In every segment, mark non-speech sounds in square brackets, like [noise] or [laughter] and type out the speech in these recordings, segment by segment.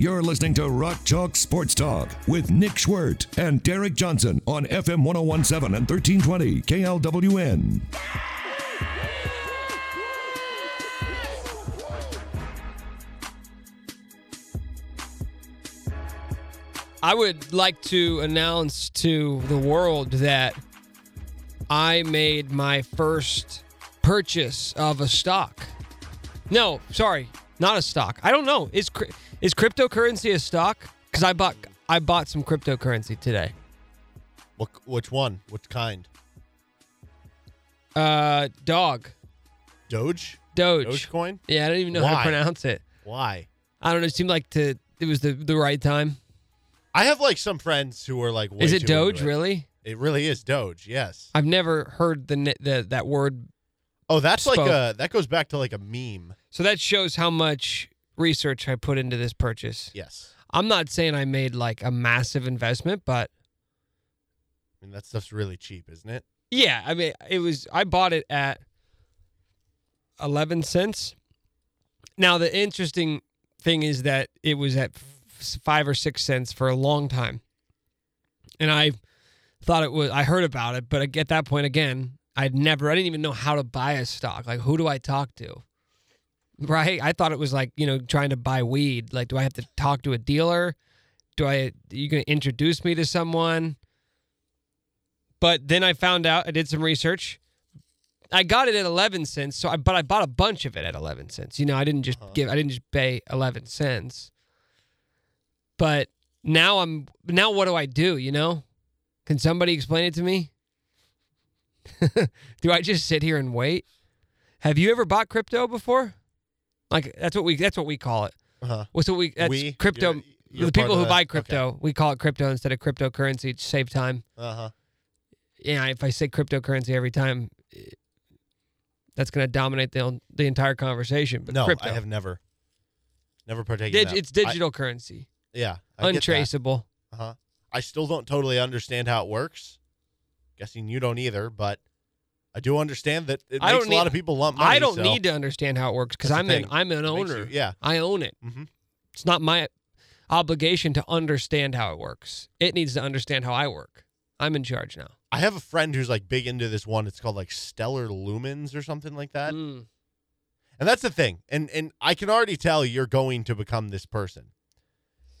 You're listening to Rock Chalk Sports Talk with Nick Schwerdt and Derek Johnson on FM 1017 and 1320 KLWN. I would like to announce to the world that I made my first purchase of a stock. No, sorry, not a stock. I don't know. Cri- is cryptocurrency a stock? Because I bought I bought some cryptocurrency today. What, which one? Which kind? Uh, dog, Doge? Doge, Dogecoin? Yeah, I don't even know how to pronounce it. Why? I don't know. It seemed like to it was the the right time. I have like some friends who are like, Is it Doge really? It really is Doge. Yes. I've never heard the the that word Oh, that's like a that goes back to like a meme. So that shows how much research I put into this purchase. Yes. I'm not saying I made like a massive investment, but I mean that stuff's really cheap, isn't it? yeah, I mean, it was, I bought it at 11 cents. Now, the interesting thing is that it was at f- five or six cents for a long time. And I thought it was, I heard about it, but at that point, again, I'd never, I didn't even know how to buy a stock. Like, who do I talk to? Right? I thought it was like, you know, trying to buy weed. Like, do I have to talk to a dealer? Do I, are you going to introduce me to someone? But then I found out, I did some research. I got it at 11 cents, so I but I bought a bunch of it at 11 cents. You know, I didn't just uh-huh. give I didn't just pay 11 cents. But now I'm now what do I do, you know? Can somebody explain it to me? [laughs] do I just sit here and wait? Have you ever bought crypto before? Like that's what we that's what we call it. Uh-huh. What's what we that's We? crypto You're- you're the part people of who that? buy crypto, we call it crypto instead of cryptocurrency to save time Uh-huh. yeah, if I say cryptocurrency every time, eh, that's going to dominate the the entire conversation. But No, crypto, I have never never partaken Dig- that. it's digital currency, yeah. I get that. untraceable. Uh-huh. I still don't totally understand how it works. Guessing you don't either, but I do understand that it I makes a lot of people lump money. I don't so need to understand how it works because I'm an. I'm an owner. you- yeah. I own it. Mhm. It's not my obligation to understand how it works. It needs to understand how I work. I'm in charge now. I have a friend who's like big into this one. It's called like Stellar Lumens or something like that. Mm. And that's the thing. And and I can already tell you're going to become this person.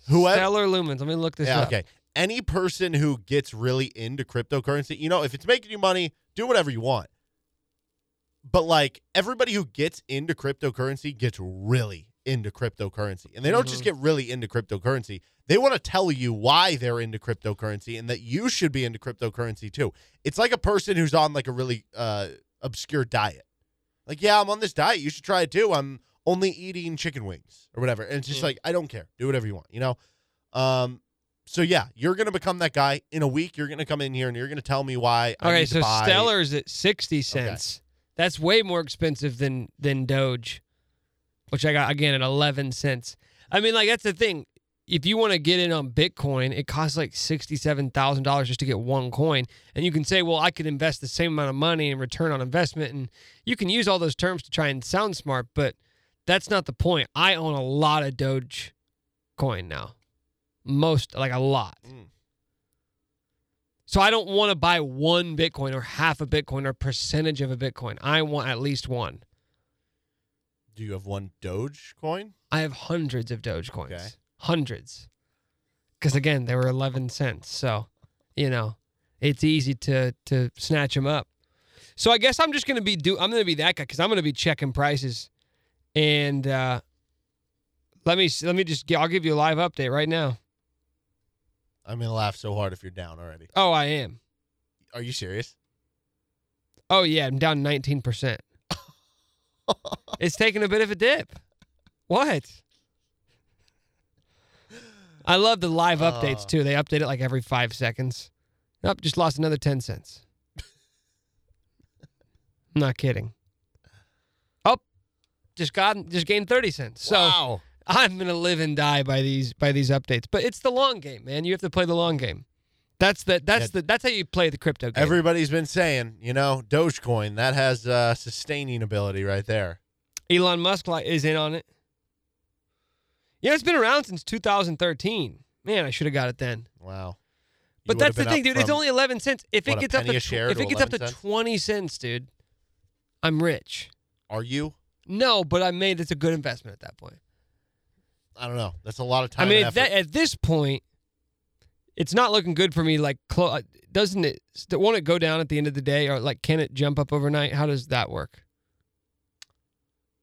Whoever Stellar lumens. Let me look this Yeah, up. okay. Any person who gets really into cryptocurrency, you know, if it's making you money, do whatever you want. But like everybody who gets into cryptocurrency gets really into cryptocurrency. And they don't just get really into cryptocurrency. They want to tell you why they're into cryptocurrency and that you should be into cryptocurrency too. It's like a person who's on like a really uh obscure diet. Like, yeah, I'm on this diet. You should try it too. I'm only eating chicken wings or whatever. And it's just Yeah. like, I don't care. Do whatever you want, you know? Um, so yeah, you're gonna become that guy in a week. You're gonna come in here and you're gonna tell me why. I Okay, so buy- Stellar's at sixty cents. That's way more expensive than than Doge, which I got again at eleven cents. I mean, like that's the thing. If you want to get in on Bitcoin, it costs like sixty-seven thousand dollars just to get one coin, and you can say, "Well, I could invest the same amount of money and return on investment," and you can use all those terms to try and sound smart, but that's not the point. I own a lot of Doge coin now, most like a lot. Mm. So I don't want to buy one Bitcoin or half a Bitcoin or percentage of a Bitcoin. I want at least one. Do you have one Doge coin? I have hundreds of Dogecoins. Okay. Hundreds. Because again, they were 11 cents. So, you know, it's easy to to snatch them up. So I guess I'm just going to be do I'm going to be that guy cuz I'm going to be checking prices and uh let me let me just I'll give you a live update right now. I'm gonna laugh so hard if you're down already. Oh, I am. Are you serious? Oh yeah, I'm down 19%. [laughs] it's taking a bit of a dip. What? I love the live updates Uh. too. They update it like every five seconds. Nope, just lost another ten cents. I'm [laughs] not kidding. Oh, just got just gained thirty cents. So wow. I'm gonna live and die by these by these updates. But it's the long game, man. You have to play the long game. That's the that's Yeah. the that's how you play the crypto game. Everybody's been saying, you know, Dogecoin that has uh, sustaining ability right there. Elon Musk is in on it. Yeah, it's been around since 2013. Man, I should have got it then. Wow. You But that's the thing, dude. It's only 11 cents. If what, it gets up to share if it gets up to cents? 20 cents, dude, I'm rich. Are you? No, but I made it's a good investment at that point. I don't know. That's a lot of time. I mean, at, that, at this point, it's not looking good for me. Like, clo- uh, doesn't it? Won't it go down at the end of the day, or like, can it jump up overnight? How does that work?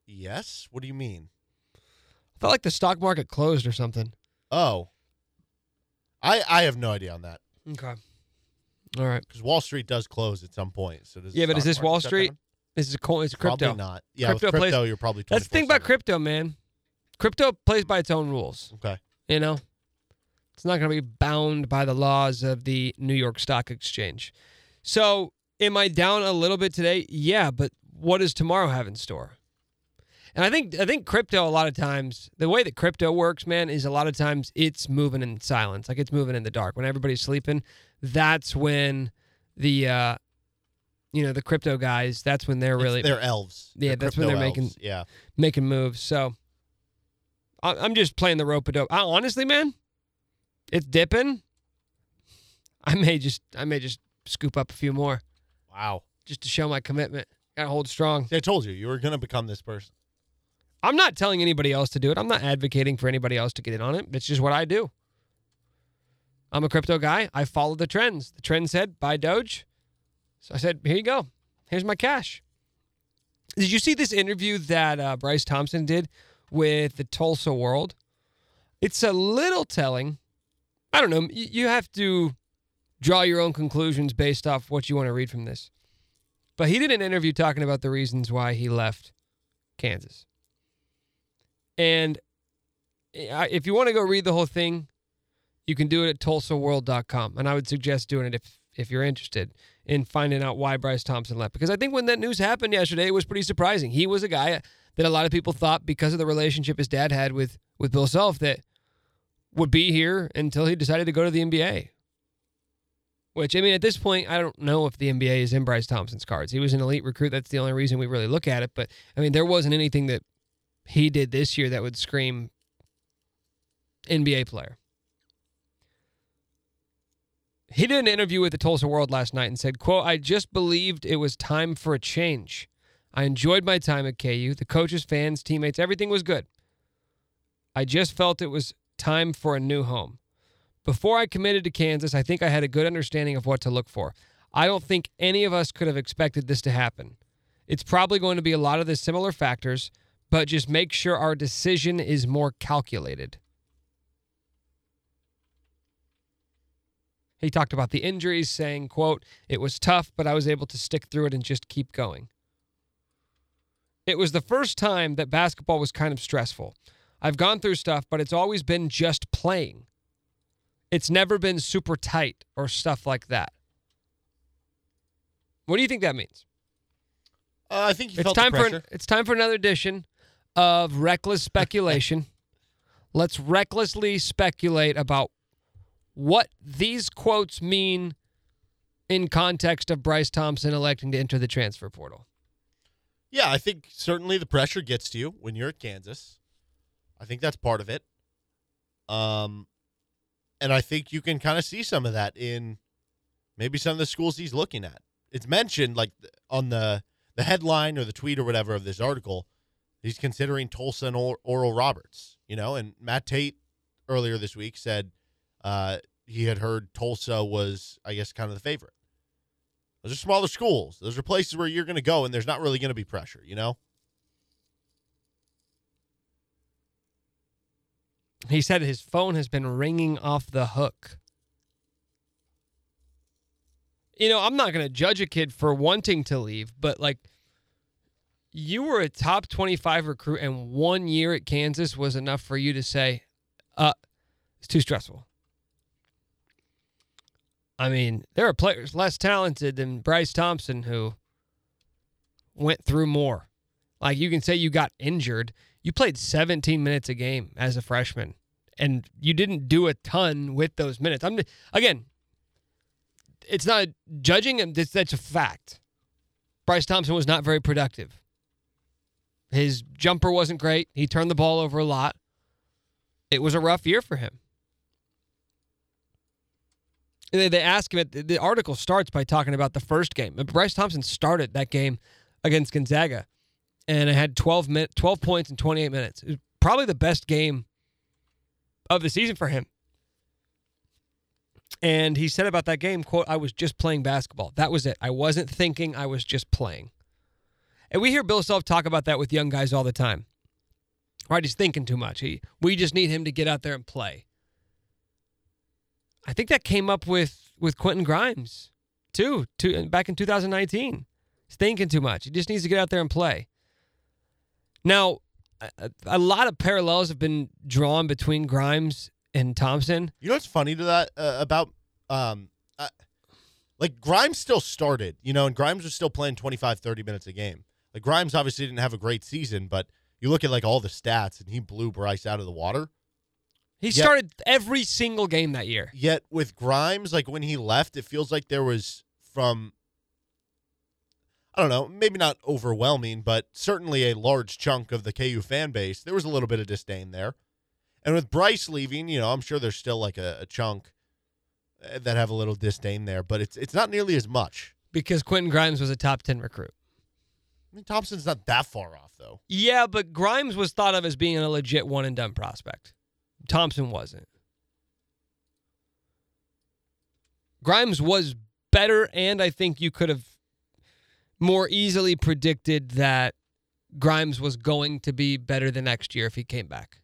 yes. What do you mean? I felt like the stock market closed or something. Oh, I I have no idea on that Okay. All right. because Wall Street does close at some point. So does Yeah, but is this Wall Street? This is a coin. It's crypto. Probably not. Yeah, Crypto with plays- crypto, you're probably. That's the thing about 24/7. crypto, man. Crypto plays by its own rules. Okay. You know, it's not going to be bound by the laws of the New York Stock Exchange. So, am I down a little bit today? Yeah, but what does tomorrow have in store? And I think I think crypto a lot of times the way that crypto works, man, is a lot of times it's moving in silence, like it's moving in the dark. When everybody's sleeping, that's when the uh, you know the crypto guys. That's when they're It's- really they're elves. Yeah, They're that's when they're making- Yeah. making moves. So I'm just playing the rope a dope. Honestly, man, it's dipping. I may just I may just scoop up a few more Wow. just to show my commitment. Gotta hold strong. See, I told you you were gonna become this person. I'm not telling anybody else to do it. I'm not advocating for anybody else to get in on it. It's just what I do. I'm a crypto guy. I follow the trends. The trend said buy Doge. So I said, here you go. Here's my cash. Did you see this interview that uh, Bryce Thompson did with the Tulsa World? It's a little telling. I don't know. You have to draw your own conclusions based off what you want to read from this. But he did an interview talking about the reasons why he left Kansas. And if you want to go read the whole thing, you can do it at tulsaworld.com. And I would suggest doing it if, if you're interested in finding out why Bryce Thompson left. Because I think when that news happened yesterday, it was pretty surprising. He was a guy that a lot of people thought, because of the relationship his dad had with, with Bill Self, that would be here until he decided to go to the NBA. Which, I mean, at this point, I don't know if the NBA is in Bryce Thompson's cards. He was an elite recruit. That's the only reason we really look at it. But, I mean, there wasn't anything that he did this year that would scream NBA player. He did an interview with the Tulsa World last night and said, quote, I just believed it was time for a change. I enjoyed my time at KU. The coaches, fans, teammates, everything was good. I just felt it was time for a new home. Before I committed to Kansas, I think I had a good understanding of what to look for. I don't think any of us could have expected this to happen. It's probably going to be a lot of the similar factors, but just make sure our decision is more calculated. He talked about the injuries, saying, quote, it was tough, but I was able to stick through it and just keep going. It was the first time that basketball was kind of stressful. I've gone through stuff, but it's always been just playing. It's never been super tight or stuff like that. What do you think that means? Uh, I think you It's felt time for an, it's time for another edition of reckless [laughs] speculation. Let's recklessly speculate about what these quotes mean in context of Bryce Thompson electing to enter the transfer portal. Yeah, I think certainly the pressure gets to you when you're at Kansas. I think that's part of it. Um, and I think you can kind of see some of that in maybe some of the schools he's looking at. It's mentioned like on the the headline or the tweet or whatever of this article. He's considering Tulsa and or- Oral Roberts, you know, and Matt Tait earlier this week said uh, he had heard Tulsa was, I guess, kind of the favorite. Those are smaller schools. Those are places where you're going to go and there's not really going to be pressure, you know? He said his phone has been ringing off the hook. You know, I'm not going to judge a kid for wanting to leave, but like you were a top 25 recruit and one year at Kansas was enough for you to say, uh, It's too stressful. I mean, there are players less talented than Bryce Thompson who went through more. Like you can say you got injured. You played 17 minutes a game as a freshman and you didn't do a ton with those minutes. I'm again, it's not judging him. That's, that's a fact. Bryce Thompson was not very productive. His jumper wasn't great. He turned the ball over a lot. It was a rough year for him. They, they ask him, the article starts by talking about the first game. Bryce Thompson started that game against Gonzaga and it had 12, min- 12 points in 28 minutes. Probably the best game of the season for him. And he said about that game, quote, I was just playing basketball. That was it. I wasn't thinking, I was just playing. And we hear Bill Self talk about that with young guys all the time. Right? He's thinking too much. He we just need him to get out there and play. I think that came up with with Quentin Grimes too, to, back in 2019. He's thinking too much. He just needs to get out there and play. Now, a, a lot of parallels have been drawn between Grimes and Thompson. You know what's funny to that uh, about um uh, like Grimes still started, you know, and Grimes was still playing 25 30 minutes a game. Like Grimes obviously didn't have a great season, but you look at like all the stats and he blew Bryce out of the water. He started every single game that year. Yet with Grimes, like when he left, it feels like there was from I don't know, maybe not overwhelming, but certainly a large chunk of the KU fan base. There was a little bit of disdain there. And with Bryce leaving, you know, I'm sure there's still like a, a chunk uh, that have a little disdain there, but it's it's not nearly as much. Because Quentin Grimes was a top 10 recruit. I mean, Thompson's not that far off, though. Yeah, but Grimes was thought of as being a legit one and done prospect. Thompson wasn't. Grimes was better, and I think you could have more easily predicted that Grimes was going to be better the next year if he came back.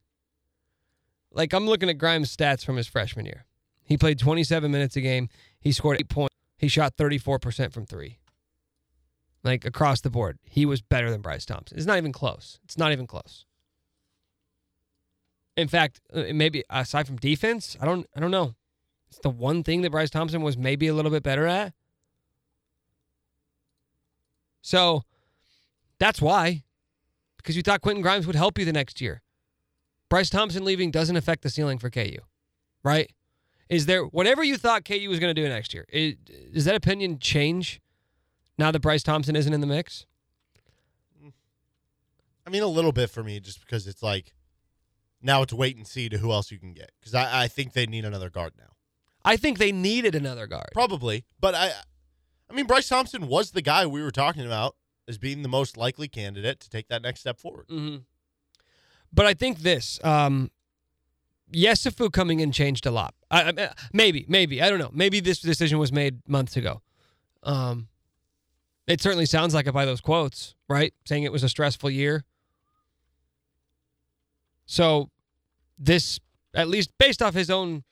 Like I'm looking at Grimes' stats from his freshman year. He played 27 minutes a game. He scored eight points. He shot 34% from three. Like across the board, he was better than Bryce Thompson. It's not even close. It's not even close. In fact, uh, maybe aside from defense, I don't I don't know. It's the one thing that Bryce Thompson was maybe a little bit better at. So that's why. Because you thought Quentin Grimes would help you the next year. Bryce Thompson leaving doesn't affect the ceiling for KU, right? Is there whatever you thought KU was going to do next year? Is, does that opinion change now that Bryce Thompson isn't in the mix? I mean, a little bit for me, just because it's like now it's wait and see to who else you can get. Because I, I think they need another guard now. I think they needed another guard. Probably, but I, I mean, Bryce Thompson was the guy we were talking about as being the most likely candidate to take that next step forward. Mm-hmm. But I think this, um, Yesufu coming in changed a lot. I, I, maybe, maybe I don't know. Maybe this decision was made months ago. Um, it certainly sounds like it by those quotes, right? Saying it was a stressful year. So, this, at least based off his own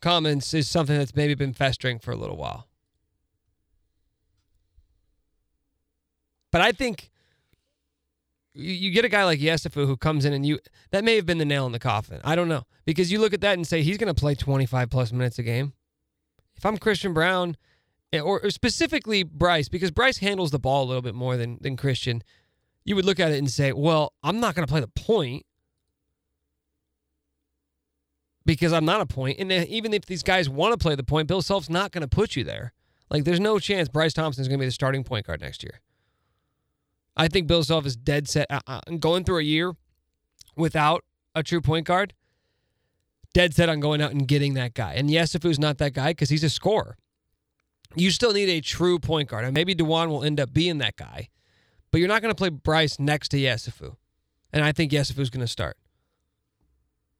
comments, is something that's maybe been festering for a little while. But I think you, you get a guy like Yesufu who comes in and you that may have been the nail in the coffin. I don't know because you look at that and say he's going to play 25 plus minutes a game. If I'm Christian Braun, eh, or, or specifically Bryce, because Bryce handles the ball a little bit more than than Christian, you would look at it and say, well, I'm not going to play the point because I'm not a point. And even if these guys want to play the point, Bill Self's not going to put you there. Like, there's no chance Bryce Thompson is going to be the starting point guard next year. I think Bill Self is dead set. Uh, uh, going through a year without a true point guard, dead set on going out and getting that guy. And Yesufu's not that guy, because he's a scorer, you still need a true point guard. And maybe Dajuan will end up being that guy, but you're not going to play Bryce next to Yesufu. And I think Yesufu's going to start.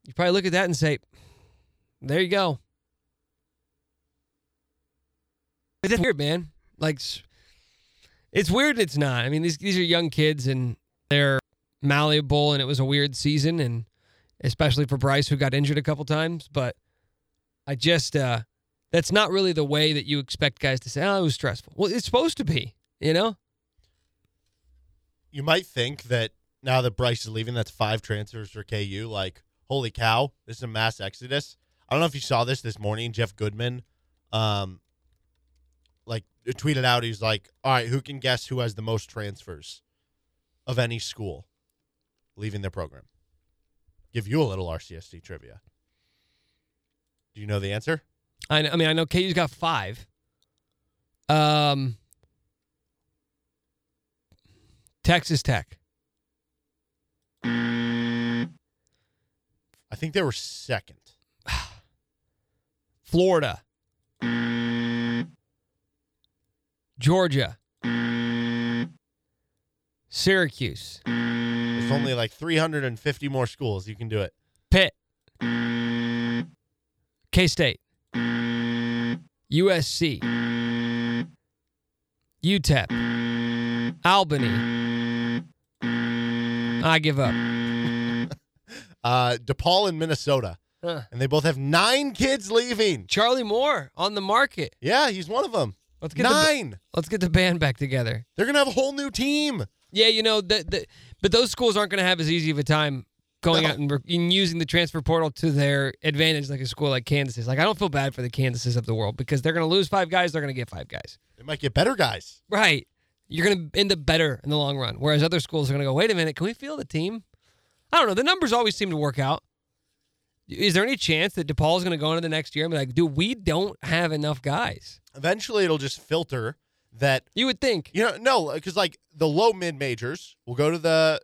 You probably look at that and say, there you go. It's weird, man. Like, it's weird. It's not. I mean, these these are young kids and they're malleable, and it was a weird season, and especially for Bryce who got injured a couple times. But I just uh, that's not really the way that you expect guys to say, "Oh, it was stressful." Well, it's supposed to be, you know. You might think that now that Bryce is leaving, that's five transfers for KU. Like, holy cow, this is a mass exodus. I don't know if you saw this this morning. Jeff Goodman, um, like tweeted out, he's like, "All right, who can guess who has the most transfers of any school leaving their program?" Give you a little RCST trivia. Do you know the answer? I, I mean, I know KU's got five. Um, Texas Tech. I think they were second. Florida. Georgia. Syracuse. There's only like 350 more schools. You can do it. Pitt. K State. USC. UTEP. Albany. I give up. [laughs] Uh, DePaul in Minnesota, Huh. and they both have nine kids leaving. Charlie Moore on the market. Yeah, he's one of them. Let's get the, Nine. let's get the band back together. They're gonna have a whole new team. Yeah, you know, the, the, but those schools aren't going to have as easy of a time going No. out and, and using the transfer portal to their advantage, like a school like Kansas is. Like, I don't feel bad for the Kansases of the world because they're going to lose five guys, they're going to get five guys. They might get better guys. Right. You're going to end up better in the long run. Whereas other schools are going to go, wait a minute, can we feel the team? I don't know. The numbers always seem to work out. Is there any chance that DePaul's going to go into the next year and be like, dude, we don't have enough guys? Eventually, it'll just filter that. You would think. You know, no, because like the low mid majors will go to the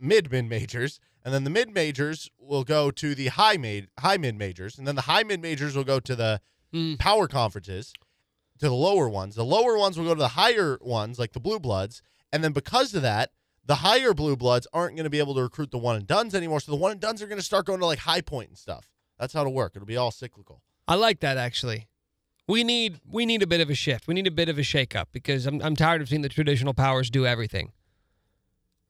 mid mid majors, and then the mid majors will go to the high mid high mid majors, and then the high mid majors will go to the Mm. power conferences, to the lower ones. The lower ones will go to the higher ones, like the blue bloods, and then because of that, the higher blue bloods aren't going to be able to recruit the one and duns anymore. So the one and duns are going to start going to like high point and stuff. That's how it'll work. It'll be all cyclical. I like that actually. We need we need a bit of a shift. We need a bit of a shakeup because I'm I'm tired of seeing the traditional powers do everything.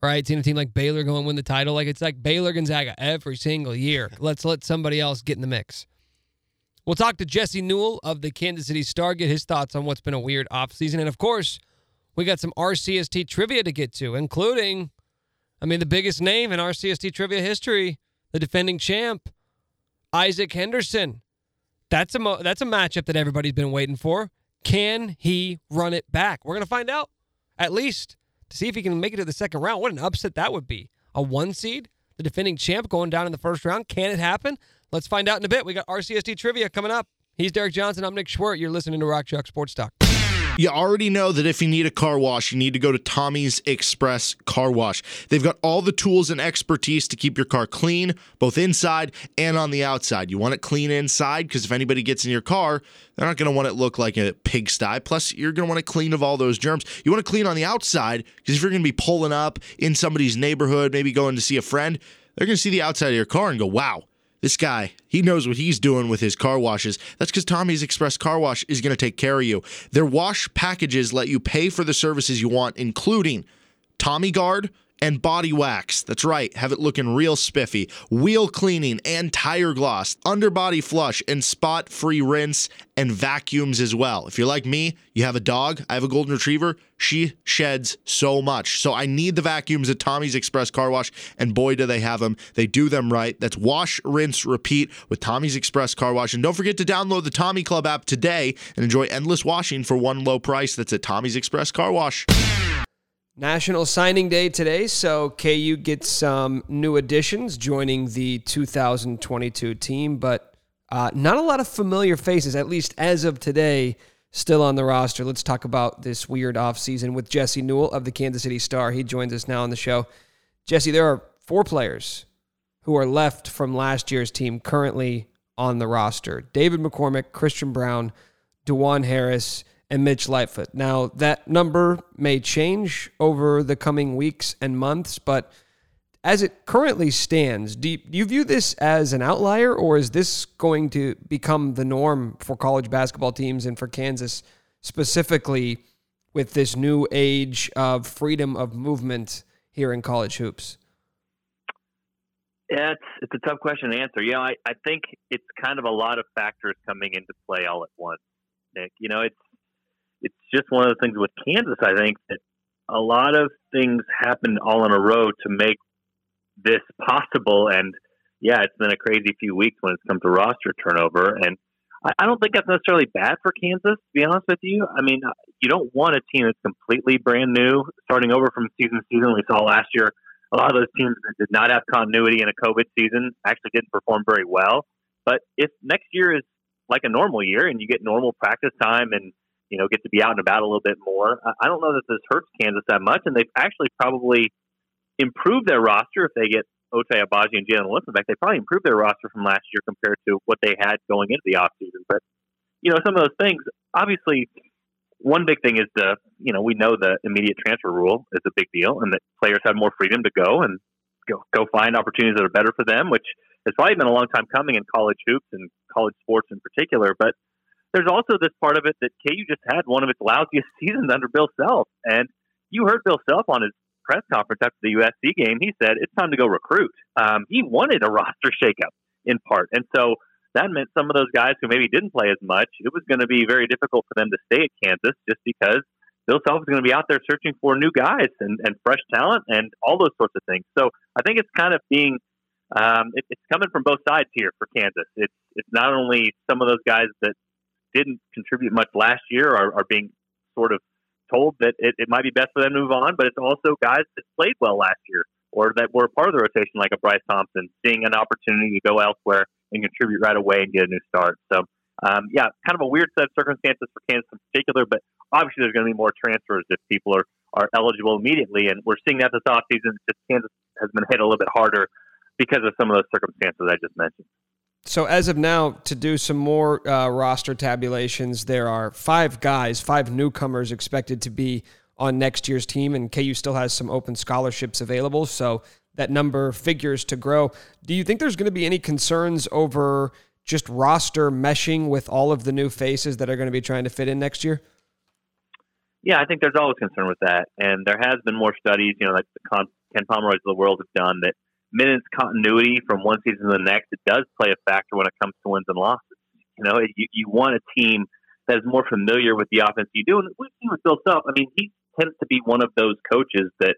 Right? Seeing a team like Baylor go and win the title, like it's like Baylor Gonzaga every single year. [laughs] Let's let somebody else get in the mix. We'll talk to Jesse Newell of the Kansas City Star, get his thoughts on what's been a weird offseason. And of course, we got some RCST trivia to get to, including, I mean, the biggest name in RCST trivia history, the defending champ, Isaac Henderson. That's a mo- that's a matchup that everybody's been waiting for. Can he run it back? We're gonna find out, at least to see if he can make it to the second round. What an upset that would be! A one seed, the defending champ, going down in the first round. Can it happen? Let's find out in a bit. We got RCST trivia coming up. He's Derek Johnson. I'm Nick Schwerdt. You're listening to Rock Chalk Sports Talk. You already know that if you need a car wash, you need to go to Tommy's Express Car Wash. They've got all the tools and expertise to keep your car clean, both inside and on the outside. You want it clean inside because if anybody gets in your car, they're not going to want it look like a pigsty. Plus, you're going to want it clean of all those germs. You want to clean on the outside because if you're going to be pulling up in somebody's neighborhood, maybe going to see a friend, they're going to see the outside of your car and go, wow, this guy, he knows what he's doing with his car washes. That's because Tommy's Express Car Wash is going to take care of you. Their wash packages let you pay for the services you want, including Tommy Guard and body wax. That's right, have it looking real spiffy. Wheel cleaning and tire gloss, underbody flush and spot free rinse and vacuums as well. If you're like me, you have a dog, I have a golden retriever, she sheds so much. So I need the vacuums at Tommy's Express Car Wash, and boy, do they have them. They do them right. That's wash, rinse, repeat with Tommy's Express Car Wash. And don't forget to download the Tommy Club app today and enjoy endless washing for one low price. That's at Tommy's Express Car Wash. National Signing Day today, so KU gets some new additions joining the 2022 team, but uh, not a lot of familiar faces, at least as of today, still on the roster. Let's talk about this weird offseason with Jesse Newell of the Kansas City Star. He joins us now on the show. Jesse, there are four players who are left from last year's team currently on the roster David McCormick, Christian Braun, Dajuan Harris, and Mitch Lightfoot. Now, that number may change over the coming weeks and months, but as it currently stands, do you, do you view this as an outlier, or is this going to become the norm for college basketball teams and for Kansas specifically with this new age of freedom of movement here in college hoops? Yeah, it's it's a tough question to answer. You know, I, I think it's kind of a lot of factors coming into play all at once. Nick, you know, it's it's just one of the things with Kansas. I think that a lot of things happened all in a row to make this possible, and yeah, it's been a crazy few weeks when it's come to roster turnover, and I, I don't think that's necessarily bad for Kansas. To be honest with you, I mean, uh, you don't want a team that's completely brand new, starting over from season to season. We saw last year a lot of those teams that did not have continuity in a COVID season actually didn't perform very well. But if next year is like a normal year and you get normal practice time and you know get to be out and about a little bit more, I don't know that this hurts Kansas that much. And they've actually probably improved their roster if they get Ochai Agbaji and Jalen Wilson back. They probably improved their roster from last year compared to what they had going into the offseason. But you know, some of those things, obviously, one big thing is the you know we know the immediate transfer rule is a big deal, and that players have more freedom to go and go go find opportunities that are better for them, which has probably been a long time coming in college hoops and college sports in particular. But there's also this part of it that KU just had one of its lousiest [laughs] seasons under Bill Self, and you heard Bill Self on his press conference after the USC game. He said it's time to go recruit. Um, he wanted a [laughs] roster shakeup in part, and so that meant some of those guys who maybe didn't play as much, it was going to be very difficult for them to stay at Kansas just because Bill Self is going to be out there searching for new guys and, and fresh talent and all those sorts of things. So I think it's kind of being um, it, it's coming from both sides here for Kansas. It's it's not only some of those guys that didn't contribute much last year are, are being sort of told that it, it might be best for them to move on, but it's also guys that played well last year or that were part of the rotation, like a Bryce Thompson, seeing an opportunity to go elsewhere and contribute right away and get a new start. So, um, yeah, kind of a weird set of circumstances for Kansas in particular, but obviously there's going to be more transfers if people are, are eligible immediately. And we're seeing that this offseason. Just Kansas has been hit a little bit harder because of some of those circumstances I just mentioned. So, as of now, to do some more uh, roster tabulations, there are five guys, five newcomers expected to be on next year's team, and KU still has some open scholarships available. So, that number figures to grow. Do you think there's going to be any concerns over just roster meshing with all of the new faces that are going to be trying to fit in next year? Yeah, I think there's always concern with that, and there has been more studies, you know, like the Ken Pomeroy's of the world have done that minutes continuity from one season to the next it does play a factor when it comes to wins and losses. You know, you, you want a team that is more familiar with the offense you do, and we've seen with Bill Self. I mean, he tends to be one of those coaches that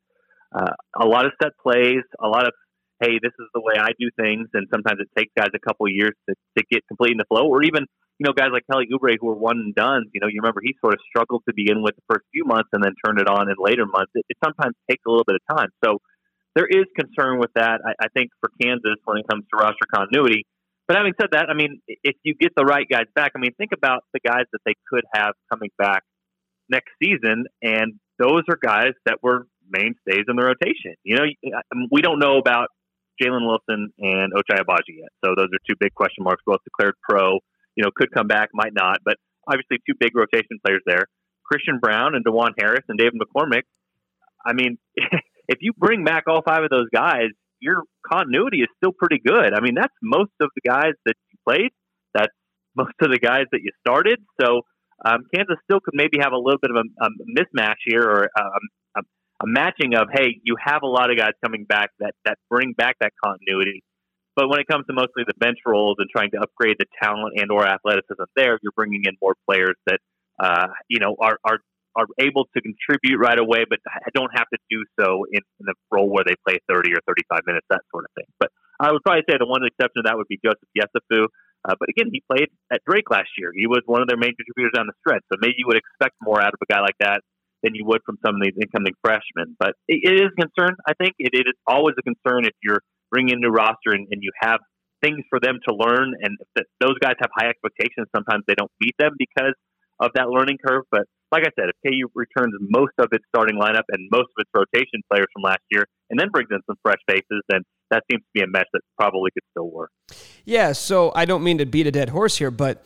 uh, a lot of set plays, a lot of hey, this is the way I do things, and sometimes it takes guys a couple years to, to get complete in the flow, or even you know guys like Kelly Oubre who are one and done. You know, you remember he sort of struggled to begin with the first few months and then turned it on in later months. It, it sometimes takes a little bit of time, so there is concern with that. I, I think for Kansas when it comes to roster continuity. But having said that, I mean, if you get the right guys back, I mean, think about the guys that they could have coming back next season, and those are guys that were mainstays in the rotation. You know, um, we don't know about Jalen Wilson and Ochai Agbaji yet, so those are two big question marks. Both declared pro. You know, could come back, might not, but obviously two big rotation players there. Christian Braun and Dajuan Harris and David McCormick. I mean, [laughs] if you bring back all five of those guys, your continuity is still pretty good. I mean, that's most of the guys that you played. That's most of the guys that you started. So um, Kansas still could maybe have a little bit of a, a mismatch here or um, a matching of hey, you have a lot of guys coming back that that bring back that continuity. But when it comes to mostly the bench roles and trying to upgrade the talent and or athleticism there, you're bringing in more players that uh, you know are are are able to contribute right away, but don't have to do so in, in the role where they play 30 or 35 minutes, that sort of thing. But I would probably say the one exception to that would be Joseph Yesufu. Uh, but again, he played at Drake last year. He was one of their main contributors on the stretch. So maybe you would expect more out of a guy like that than you would from some of these incoming freshmen. But it, it is a concern. I think it, it is always a concern if you're bringing in a new roster and, and you have things for them to learn, and those guys have high expectations. Sometimes they don't meet them because of that learning curve. But like I said, if KU returns most of its starting lineup and most of its rotation players from last year, and then brings in some fresh faces, then that seems to be a mesh that probably could still work. Yeah. So I don't mean to beat a dead horse here, but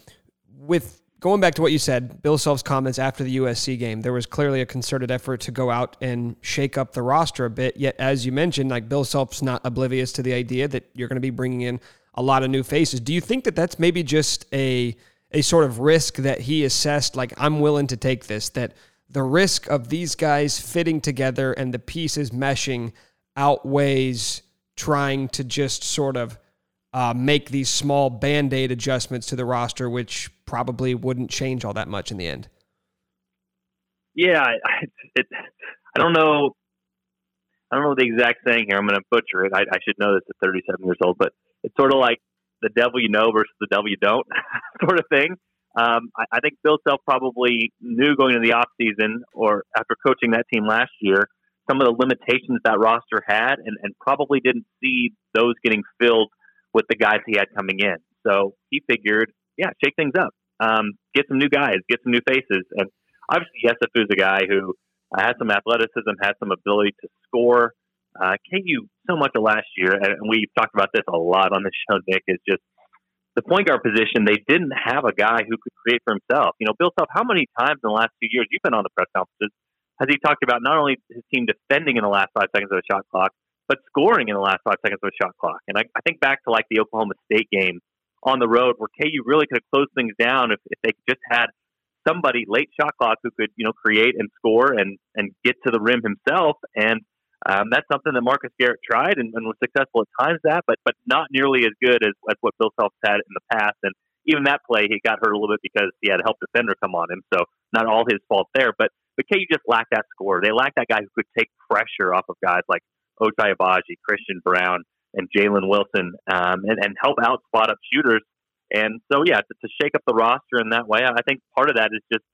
with going back to what you said, Bill Self's comments after the USC game, there was clearly a concerted effort to go out and shake up the roster a bit. Yet, as you mentioned, like Bill Self's not oblivious to the idea that you're going to be bringing in a lot of new faces. Do you think that that's maybe just a a sort of risk that he assessed? Like, I'm willing to take this. That the risk of these guys fitting together and the pieces meshing outweighs trying to just sort of uh, make these small band aid adjustments to the roster, which probably wouldn't change all that much in the end. Yeah, I, it, I don't know. I don't know the exact saying here. I'm going to butcher it. I, I should know this at 37 years old, but it's sort of like the devil you know versus the devil you don't [laughs] sort of thing. Um, I, I think Bill Self probably knew going into the off season or after coaching that team last year some of the limitations that roster had, and, and probably didn't see those getting filled with the guys he had coming in. So he figured, yeah, shake things up, um, get some new guys, get some new faces, and obviously Yesufu is a guy who has some athleticism, has some ability to score. Uh, KU so much of last year, and we've talked about this a lot on the [laughs] show. Nick is just the point guard position. They didn't have a guy who could create for himself. You know, Bill Self, how many times in the last two years you've been on the press conferences has he talked about not only his team defending in the last five seconds of the shot clock, but scoring in the last five seconds of the shot clock. And I, I think back to like the Oklahoma State game on the road where KU really could have closed things down if, if they just had somebody late shot clock who could, you know, create and score and, and get to the rim himself. And um, that's something that Marcus Garrett tried and, and was successful at times that, but but not nearly as good as, as what Bill Self had in the past. And even that play, he got hurt a little bit because he had a help defender come on him. So not all his fault there. But but KU just lacked that score. They lacked that guy who could take pressure off of guys like Ochai Agbaji, Christian Braun, and Jalen Wilson, um, and, and help out spot up shooters. And so, yeah, to, to shake up the roster in that way, I think part of that is just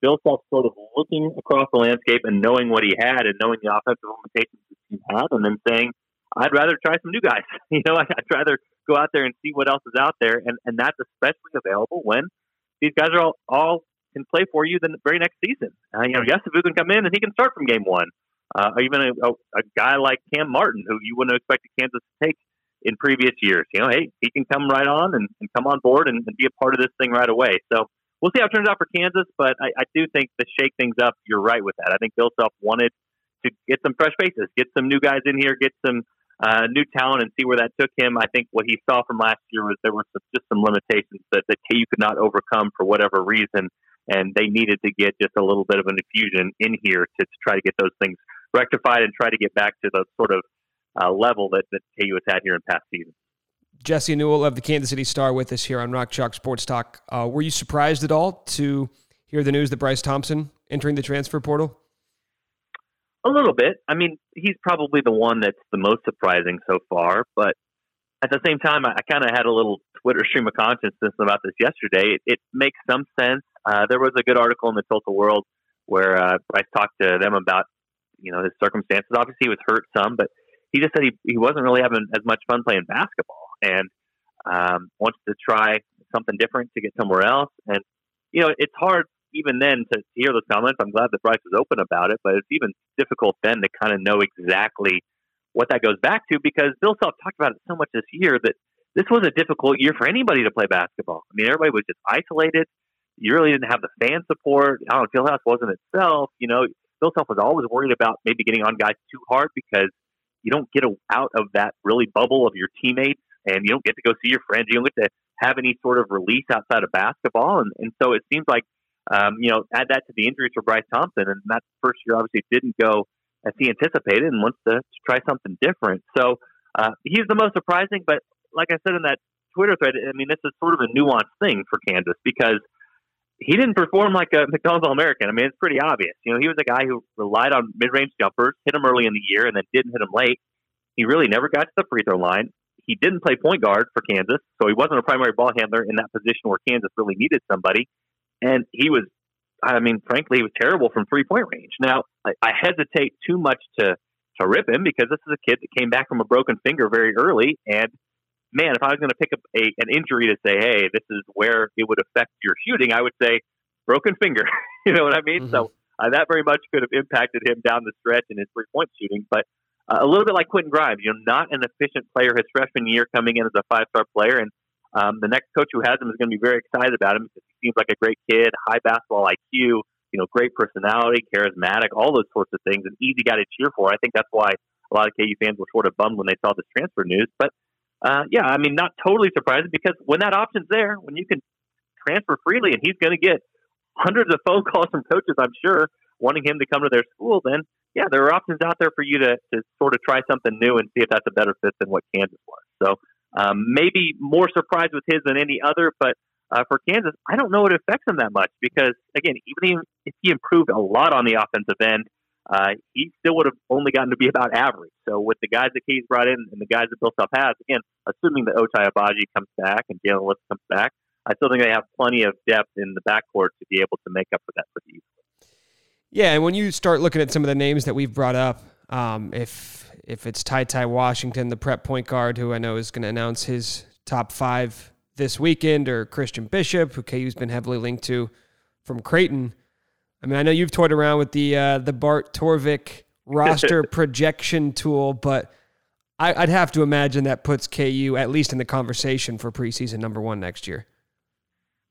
Bill Self sort of looking across the landscape and knowing what he had and knowing the offensive limitations the team had, and then saying, I'd rather try some new guys. [laughs] you know, [laughs] I'd rather go out there and see what else is out there, and, and that's especially available when these guys are all, all can play for you the very next season. Uh, you know, Yesufu can come in and he can start from game one. Uh, even a, a, a guy like Cam Martin, who you wouldn't have expected Kansas to take in previous years. You know, hey, he can come right on and, and come on board and, and, be a part of this thing right away. So we'll see how it turns out for Kansas, but I, I do think to shake things up, you're right with that. I think Bill Self wanted to get some fresh faces, get some new guys in here, get some uh, new talent, and see where that took him. I think what he saw from last year was there were some, just some limitations that, that KU could not overcome for whatever reason and they needed to get just a little bit of an infusion in here to, to try to get those things rectified and try to get back to the sort of uh, level that, that KU has had here in past seasons. Jesse Newell of the Kansas City Star with us here on Rock Chalk Sports Talk. Uh, were you surprised at all to hear the news that Bryce Thompson entering the transfer portal? A little bit. I mean, he's probably the one that's the most surprising so far, but at the same time, I, I kind of had a little Twitter stream of consciousness about this yesterday. It, it makes some sense. Uh, there was a good article in the Tulsa World where uh, Bryce talked to them about you know his circumstances. Obviously, he was hurt some, but he just said he he wasn't really having as much fun playing basketball and um, wants to try something different to get somewhere else. And you know, it's hard even then to, hear those comments. I'm glad that Bryce was open about it, but it's even difficult then to kind of know exactly what that goes back to because Bill Self talked about it so much this year that this was a difficult year for anybody to play basketball. I mean, everybody was just isolated. You really didn't have the fan support. I don't know, Fieldhouse wasn't itself. You know, Bill Self was always worried about maybe getting on guys too hard because you don't get out of that really bubble of your teammates and you don't get to go see your friends. You don't get to have any sort of release outside of basketball. And, and so it seems like, um, you know, add that to the injuries for Bryce Thompson. And that first year obviously didn't go as he anticipated and wants to, to try something different. So uh, he's the most surprising. But like I said in that Twitter thread, I mean, this is sort of a nuanced thing for Kansas because he didn't perform like a McDonald's All American. I mean, it's pretty obvious. You know, he was a guy who relied on mid range jumpers, hit them early in the year, and then didn't hit them late. He really never got to the free throw line. He didn't play point guard for Kansas, so he wasn't a primary ball handler in that position where Kansas really needed somebody. And he was, I mean, frankly, he was terrible from three point range. Now, I, I hesitate too much to to rip him because this is a kid that came back from a broken finger very early and man, if I was going to pick up a, an injury to say, hey, this is where it would affect your shooting, I would say broken finger. [laughs] you know what I mean? Mm-hmm. So uh, that very much could have impacted him down the stretch in his three point shooting. But uh, a little bit like Quentin Grimes, you know, not an efficient player his freshman year coming in as a five star player. And um, the next coach who has him is going to be very excited about him because he seems like a great kid, high basketball IQ, you know, great personality, charismatic, all those sorts of things, an easy guy to cheer for. I think that's why a lot of KU fans were sort of bummed when they saw this transfer news. But uh, yeah, I mean, not totally surprising because when that option's there, when you can transfer freely, and he's going to get hundreds of phone calls from coaches, I'm sure, wanting him to come to their school, then yeah, there are options out there for you to, to sort of try something new and see if that's a better fit than what Kansas was. So um, maybe more surprised with his than any other, but uh, for Kansas, I don't know it affects him that much because again, even if he improved a lot on the offensive end, uh, he still would have only gotten to be about average. So with the guys that KU's brought in and the guys that Bill Self has, again, assuming that Ochai Agbaji comes back and Jalen Wilson comes back, I still think they have plenty of depth in the backcourt to be able to make up for that pretty easily. Yeah, and when you start looking at some of the names that we've brought up, um, if if it's Ty Ty Washington, the prep point guard, who I know is going to announce his top five this weekend, or Christian Bishop, who KU's been heavily linked to from Creighton. I mean, I know you've toyed around with the uh, the Bart Torvik [laughs] roster projection tool, but I, would have to imagine that puts KU at least in the conversation for preseason number one next year.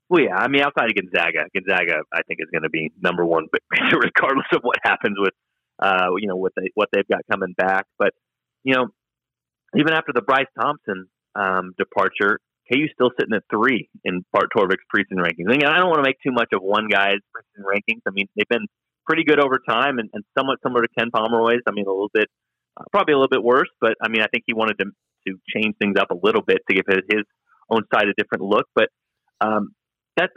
Well, yeah, I mean, outside of Gonzaga, Gonzaga, I think is going to be number one, but [laughs] regardless of what happens with, uh, you know, what they what they've got coming back. But you know, even after the Bryce Thompson um, departure, KU's still sitting at three in Bart Torvik's preseason rankings. And I don't want to make too much of one guy's preseason rankings. I mean, they've been pretty good over time and, and somewhat similar to Ken Pomeroy's. I mean, a little bit, uh, probably a little bit worse, but I mean, I think he wanted to to change things up a little bit to give his, his own side a different look. But um, that's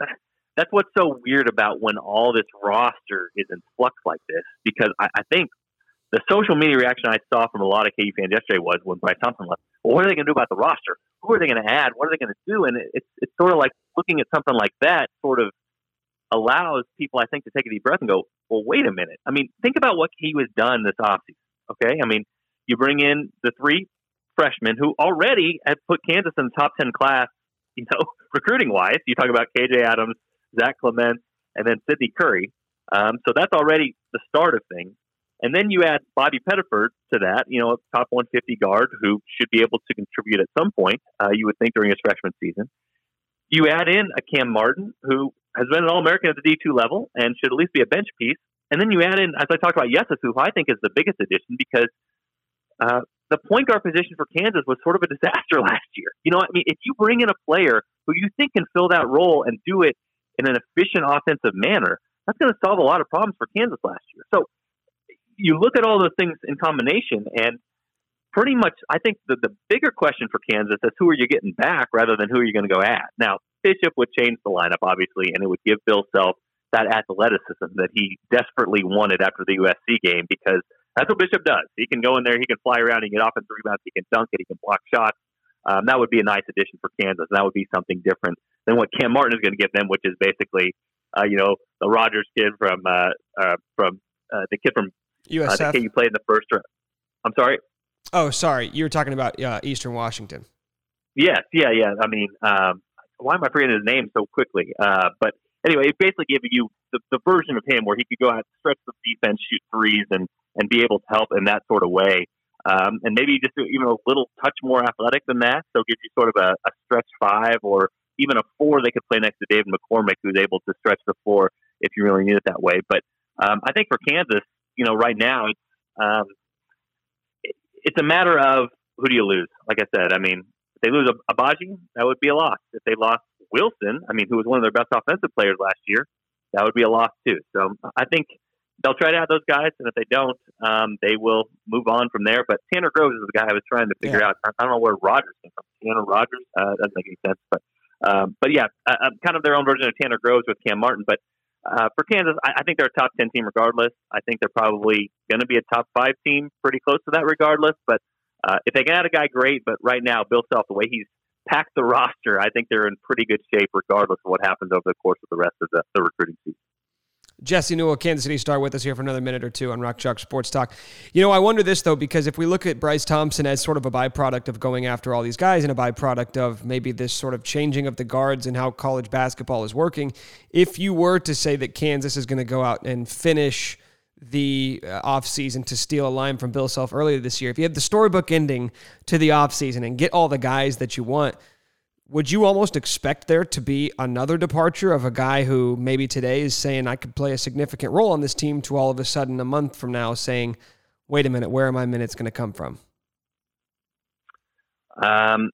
that's what's so weird about when all this roster is in flux like this, because I, I think the social media reaction I saw from a lot of KU fans yesterday was when Bryce Thompson left. Well, what are they going to do about the roster? Who are they going to add? What are they going to do? And it's it's sort of like looking at something like that sort of allows people, I think, to take a deep breath and go, well, wait a minute. I mean, think about what he has done this offseason. Okay, I mean, you bring in the three freshmen who already have put Kansas in the top ten class. You know, [laughs] recruiting wise, you talk about KJ Adams, Zach Clemence, and then Sidney Curry. Um, so that's already the start of things. And then you add Bobby Pettiford to that, you know, a top 150 guard who should be able to contribute at some point, uh, you would think, during his freshman season. You add in a Cam Martin who has been an All American at the D2 level and should at least be a bench piece. And then you add in, as I talked about, Yesufu, who I think is the biggest addition because uh, the point guard position for Kansas was sort of a disaster [laughs] last year. You know, I mean, if you bring in a player who you think can fill that role and do it in an efficient offensive manner, that's going to solve a lot of problems for Kansas last year. So you look at all those things in combination, and pretty much, I think the, the bigger question for Kansas is who are you getting back rather than who are you going to go at. Now, Bishop would change the lineup, obviously, and it would give Bill Self that athleticism that he desperately wanted after the USC game because that's what Bishop does. He can go in there, he can fly around, he can get offensive rebounds, he can dunk it, he can block shots. Um, that would be a nice addition for Kansas. And that would be something different than what Cam Martin is going to give them, which is basically, uh, you know, the Rogers kid from uh, uh, from uh, the kid from USF. Uh, the kid you played in the first round. I'm sorry. Oh, sorry. You were talking about uh, Eastern Washington. Yes. Yeah. Yeah. I mean, um, why am I forgetting his name so quickly? Uh, but anyway, it basically gave you the, the version of him where he could go out, and stretch the defense, shoot threes, and and be able to help in that sort of way. Um, and maybe just even a little touch more athletic than that, so gives you sort of a, a stretch five or even a four. They could play next to David McCormack, who's able to stretch the floor if you really need it that way. But um, I think for Kansas, you know, right now it's um, it's a matter of who do you lose. Like I said, I mean, if they lose Agbaji, that would be a loss. If they lost Wilson, I mean, who was one of their best offensive players last year, that would be a loss too. So I think they'll try to have those guys, and if they don't, um, they will move on from there. But Tanner Groves is the guy I was trying to figure yeah. out. I don't know where Rogers came from. Tanner Rogers uh, doesn't make any sense, but um, but yeah, uh, kind of their own version of Tanner Groves with Cam Martin. But uh, for Kansas, I, I think they're a top ten team regardless. I think they're probably going to be a top five team, pretty close to that regardless. But uh, if they can add a guy, great. But right now, Bill Self, the way he's packed the roster, I think they're in pretty good shape regardless of what happens over the course of the rest of the, the recruiting season. Jesse Newell, Kansas City Star, with us here for another minute or two on Rock Chalk Sports Talk. You know, I wonder this though, because if we look at Bryce Thompson as sort of a byproduct of going after all these guys and a byproduct of maybe this sort of changing of the guards and how college basketball is working, if you were to say that Kansas is going to go out and finish the uh, offseason to steal a line from Bill Self earlier this year, if you had the storybook ending to the offseason and get all the guys that you want, would you almost expect there to be another departure of a guy who maybe today is saying I could play a significant role on this team to all of a sudden a month from now saying, wait a minute, where are my minutes going to come from? Um,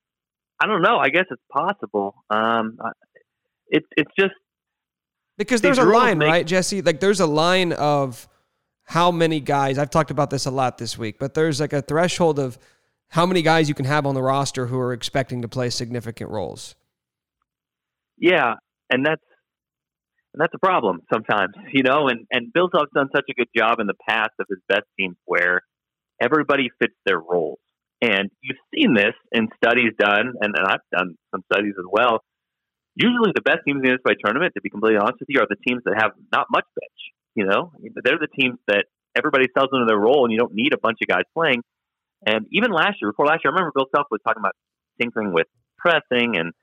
I don't know. I guess it's possible. Um, it's it's just because there's a line, make- right, Jesse? Like there's a line of how many guys. I've talked about this a lot this week, but there's like a threshold of how many guys you can have on the roster who are expecting to play significant roles. Yeah, and that's And that's a problem sometimes, [laughs] you know. And and Bill Self's done such a good job in the past of his best teams where everybody fits their roles. And you've seen this in studies done, and, and I've done some studies as well. Usually, the best teams in the NCAA tournament, to be completely honest with you, are the teams that have not much bench. You know, they're the teams that everybody sells into their role, and you don't need a bunch of guys playing. And even last year, before last year, I remember Bill Self was talking about tinkering with pressing and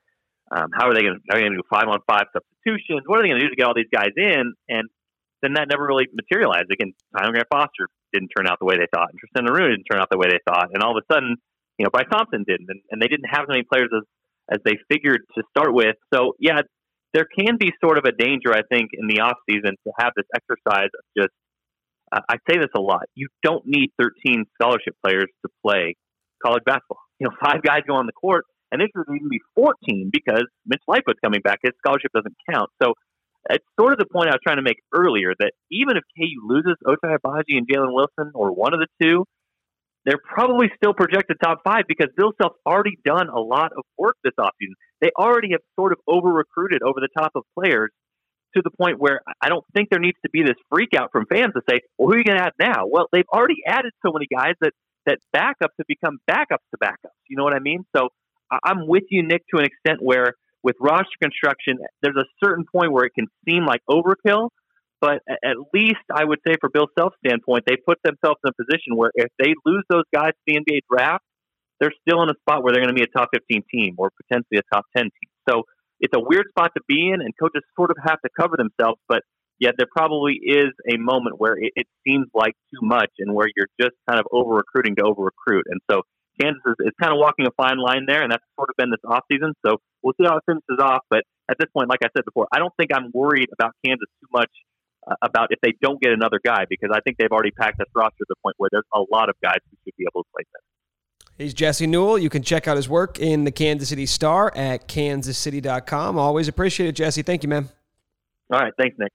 um, how are they going to do five on five substitutions? What are they going to do to get all these guys in? And then that never really materialized. Again, Tyler Grant Foster didn't turn out the way they thought, and Tristan Enaruna didn't turn out the way they thought, and all of a sudden, you know, Bryce Thompson didn't, and, and they didn't have as many players as as they figured to start with. So yeah, there can be sort of a danger, I think, in the off season to have this exercise of just. Uh, I say this a lot. You don't need 13 scholarship players to play college basketball. You know, five guys go on the court, and this would even be 14 because Mitch Lightfoot's coming back. His scholarship doesn't count. So it's sort of the point I was trying to make earlier that even if KU loses Ochai Agbaji and Jalen Wilson or one of the two, they're probably still projected top five because Bill Self's already done a lot of work this offseason. They already have sort of over recruited over the top of players to the point where I don't think there needs to be this freak out from fans to say, well, who are you going to add now? Well, they've already added so many guys that, that backups have become backups to backups. You know what I mean? So I'm with you, Nick, to an extent where with roster construction, there's a certain point where it can seem like overkill. But at least I would say, for Bill Self's standpoint, they put themselves in a position where if they lose those guys to the NBA draft, they're still in a spot where they're going to be a top 15 team or potentially a top 10 team. So it's a weird spot to be in, and coaches sort of have to cover themselves. But yet there probably is a moment where it, it seems like too much and where you're just kind of over recruiting to over recruit. And so Kansas is, is kind of walking a fine line there, and that's sort of been this offseason. So we'll see how it finishes off. But at this point, like I said before, I don't think I'm worried about Kansas too much uh, about if they don't get another guy because I think they've already packed this roster to the point where there's a lot of guys who should be able to play them. He's Jesse Newell. You can check out his work in the Kansas City Star at kansascity.com. Always appreciate it, Jesse. Thank you, man. All right. Thanks, Nick.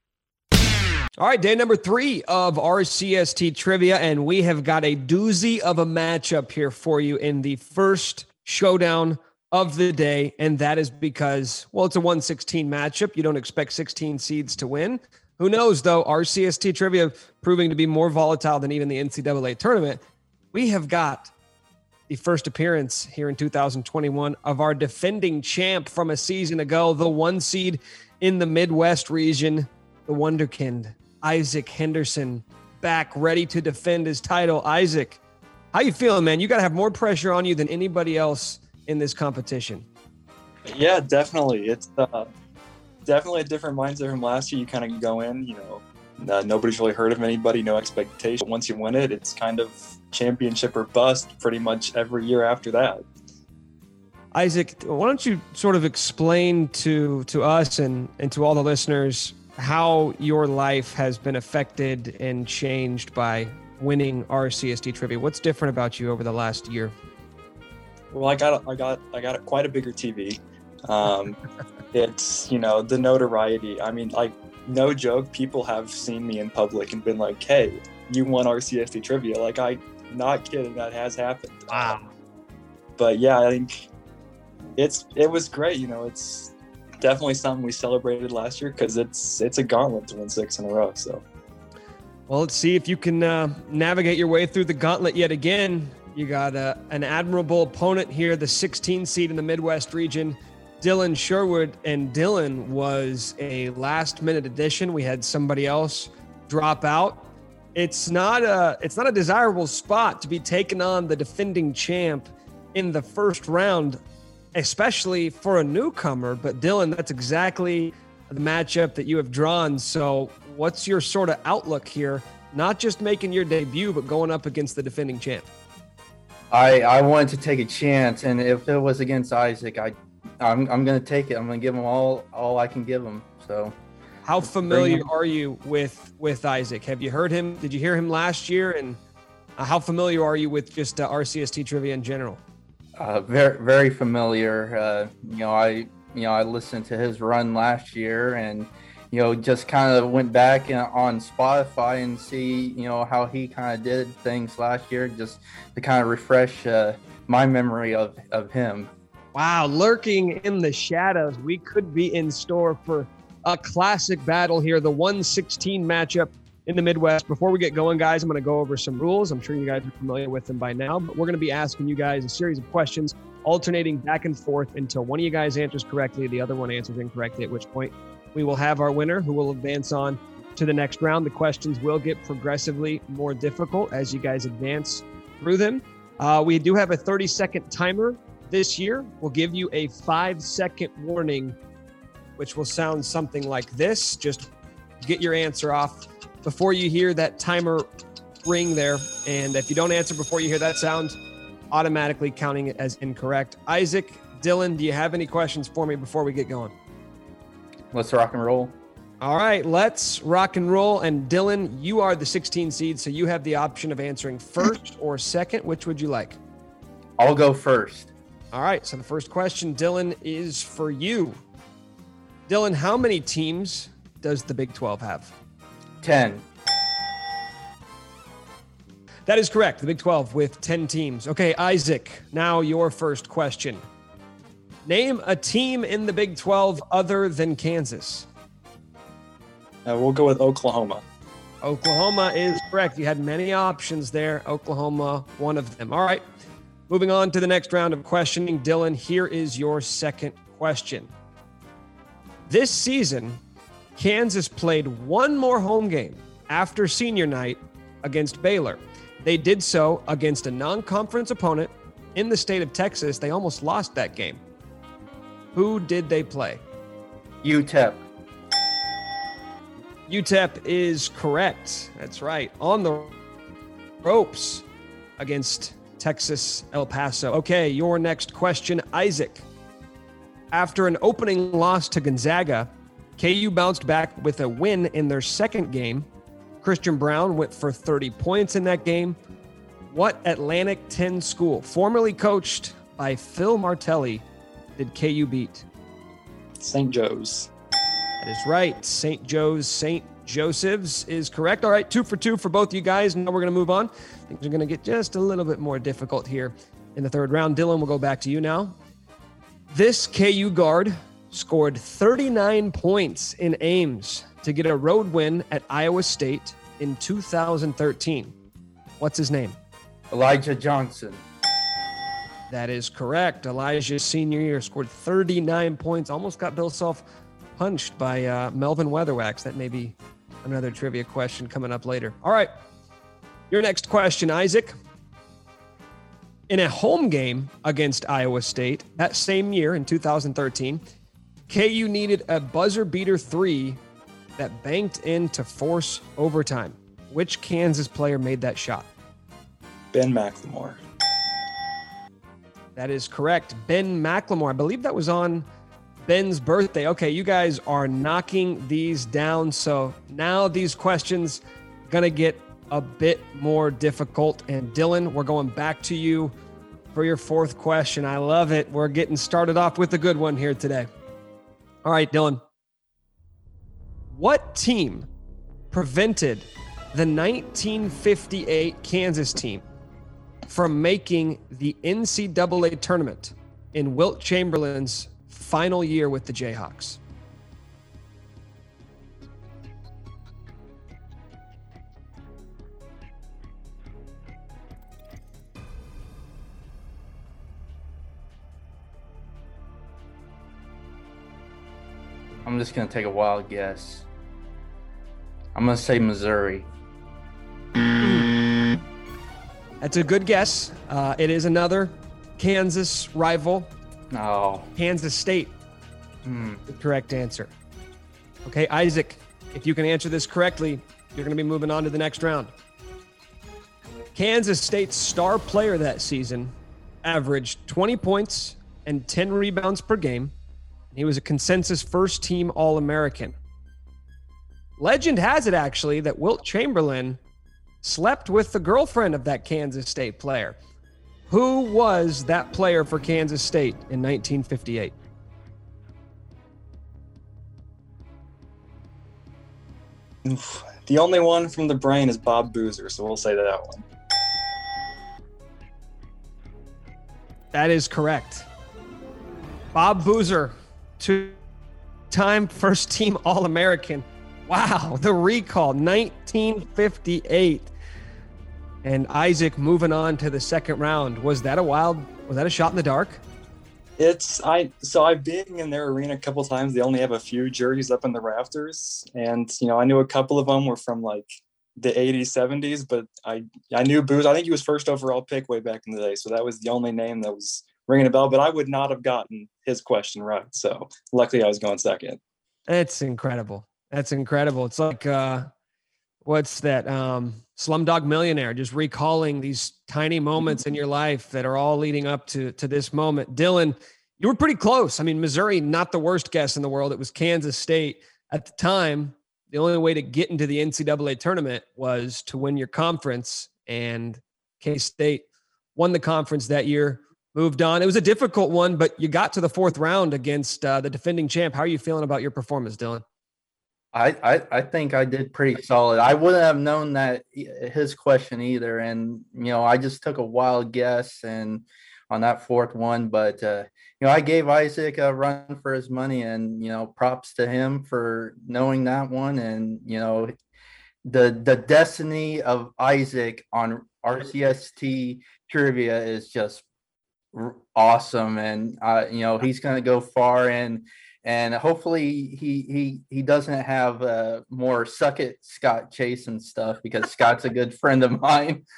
All right, day number three of RCST trivia, and we have got a doozy of a matchup here for you in the first showdown of the day, and that is because, well, it's a 116 matchup. You don't expect 16 seeds to win. Who knows, though? RCST trivia proving to be more volatile than even the NCAA tournament. We have got the first appearance here in 2021 of our defending champ from a season ago, the one seed in the Midwest region, the Wonderkind, Isaac Henderson back ready to defend his title. Isaac, how you feeling, man? You got to have more pressure on you than anybody else in this competition. Yeah, definitely. It's uh, definitely a different mindset from last year. You kind of go in, you know, uh, nobody's really heard of anybody, no expectation. Once you win it, it's kind of championship or bust pretty much every year after that. Isaac, why don't you sort of explain to to us and and to all the listeners how your life has been affected and changed by winning RCST trivia. What's different about you over the last year? Well, I got I got I got quite a bigger TV. Um, [laughs] it's you know the notoriety. I mean, like no joke, people have seen me in public and been like, "Hey, you won RCST trivia." Like I, not kidding, that has happened. Wow. But yeah, I think it's it was great. You know, it's definitely something we celebrated last year because it's it's a gauntlet to win six in a row. So, well, let's see if you can uh, navigate your way through the gauntlet yet again. You got uh, an admirable opponent here, the 16 seed in the Midwest region, Dylan Sherwood, and Dylan was a last minute addition. We had somebody else drop out. It's not a it's not a desirable spot to be taking on the defending champ in the first round especially for a newcomer. But Dylan, that's exactly the matchup that you have drawn. So, what's your sort of outlook here? Not just making your debut, but going up against the defending champ. I I wanted to take a chance, and if it was against Isaac, I I'm I'm gonna take it. I'm gonna give them all all I can give them. So, how familiar are you with with Isaac? Have you heard him? Did you hear him last year? And uh, how familiar are you with just uh, RCST trivia in general? Uh, very very familiar. Uh, you know, I you know I listened to his run last year, and you know just kind of went back on Spotify and see you know how he kind of did things last year, just to kind of refresh uh, my memory of of him. Wow, lurking in the shadows, we could be in store for a classic battle here, the 116 matchup in the Midwest. Before we get going, guys, I'm going to go over some rules. I'm sure you guys are familiar with them by now, but we're going to be asking you guys a series of questions, alternating back and forth until one of you guys answers correctly, the other one answers incorrectly, at which point we will have our winner who will advance on to the next round. The questions will get progressively more difficult as you guys advance through them. Uh, we do have a 30 second timer this year. We'll give you a five second warning, which will sound something like this. Just get your answer off before you hear that timer ring there. And if you don't answer before you hear that sound, automatically counting it as incorrect. Isaac, Dylan, do you have any questions for me before we get going? Let's rock and roll. All right, let's rock and roll. And Dylan, you are the 16 seed, so you have the option of answering first or second. Which would you like? I'll go first. All right, so the first question, Dylan, is for you. Dylan, how many teams does the Big 12 have? 10. That is correct. The Big 12 with 10 teams. Okay, Isaac, now your first question. Name a team in the Big 12 other than Kansas. Uh, we'll go with Oklahoma. Oklahoma is correct. You had many options there. Oklahoma, one of them. All right. Moving on to the next round of questioning. Dylan, here is your second question. This season, Kansas played one more home game after senior night against Baylor. They did so against a non conference opponent in the state of Texas. They almost lost that game. Who did they play? UTEP. UTEP is correct. That's right. On the ropes against Texas El Paso. Okay, your next question, Isaac. After an opening loss to Gonzaga, KU bounced back with a win in their second game. Christian Braun went for 30 points in that game. What Atlantic 10 school, formerly coached by Phil Martelli, did KU beat? St. Joe's. That is right. St. Joe's, St. Joseph's is correct. All right, two for two for both you guys. Now we're going to move on. Things are going to get just a little bit more difficult here in the third round. Dylan, we'll go back to you now. This KU guard scored 39 points in Ames to get a road win at Iowa State in 2013. What's his name? Elijah Johnson. That is correct. Elijah's senior year scored 39 points, almost got Bill Self punched by uh, Melvin Weatherwax. That may be another trivia question coming up later. All right. Your next question, Isaac. In a home game against Iowa State that same year in 2013, KU needed a buzzer beater three that banked in to force overtime. Which Kansas player made that shot? Ben McLemore. That is correct. Ben McLemore. I believe that was on Ben's birthday. Okay, you guys are knocking these down. So now these questions gonna get a bit more difficult. And Dylan, we're going back to you for your fourth question. I love it. We're getting started off with a good one here today. All right, Dylan. What team prevented the 1958 Kansas team from making the NCAA tournament in Wilt Chamberlain's final year with the Jayhawks? I'm just gonna take a wild guess. I'm gonna say Missouri. That's a good guess. Uh, it is another Kansas rival, No. Kansas State. Hmm. The correct answer. Okay, Isaac, if you can answer this correctly, you're going to be moving on to the next round. Kansas State's star player that season averaged 20 points and 10 rebounds per game. He was a consensus first team All American. Legend has it actually that Wilt Chamberlain slept with the girlfriend of that Kansas State player. Who was that player for Kansas State in 1958? Oof. The only one from the brain is Bob Boozer, so we'll say that one. That is correct. Bob Boozer, two time first team All American. Wow, the recall, 1958. And Isaac moving on to the second round. Was that a wild, was that a shot in the dark? It's I so I've been in their arena a couple times. They only have a few jerseys up in the rafters, and you know I knew a couple of them were from like the 80s, 70s, but I I knew Booz. I think he was first overall pick way back in the day, so that was the only name that was ringing a bell. But I would not have gotten his question right. So luckily, I was going second. That's incredible. That's incredible. It's like uh, what's that? Um, Slumdog Millionaire. Just recalling these tiny moments in your life that are all leading up to to this moment. Dylan, you were pretty close. I mean, Missouri, not the worst guess in the world. It was Kansas State at the time the only way to get into the NCAA tournament was to win your conference, and K State won the conference that year. Moved on. It was a difficult one, but you got to the fourth round against uh, the defending champ. How are you feeling about your performance, Dylan? I, I, I think I did pretty solid. I wouldn't have known that his question either, and you know I just took a wild guess and on that fourth one, but uh, you know, I gave Isaac a run for his money, and you know, props to him for knowing that one. And you know, the the destiny of Isaac on RCST trivia is just awesome, and uh, you know, he's going to go far and and hopefully he he he doesn't have uh, more suck it Scott Chase and stuff because Scott's a good friend of mine. [laughs]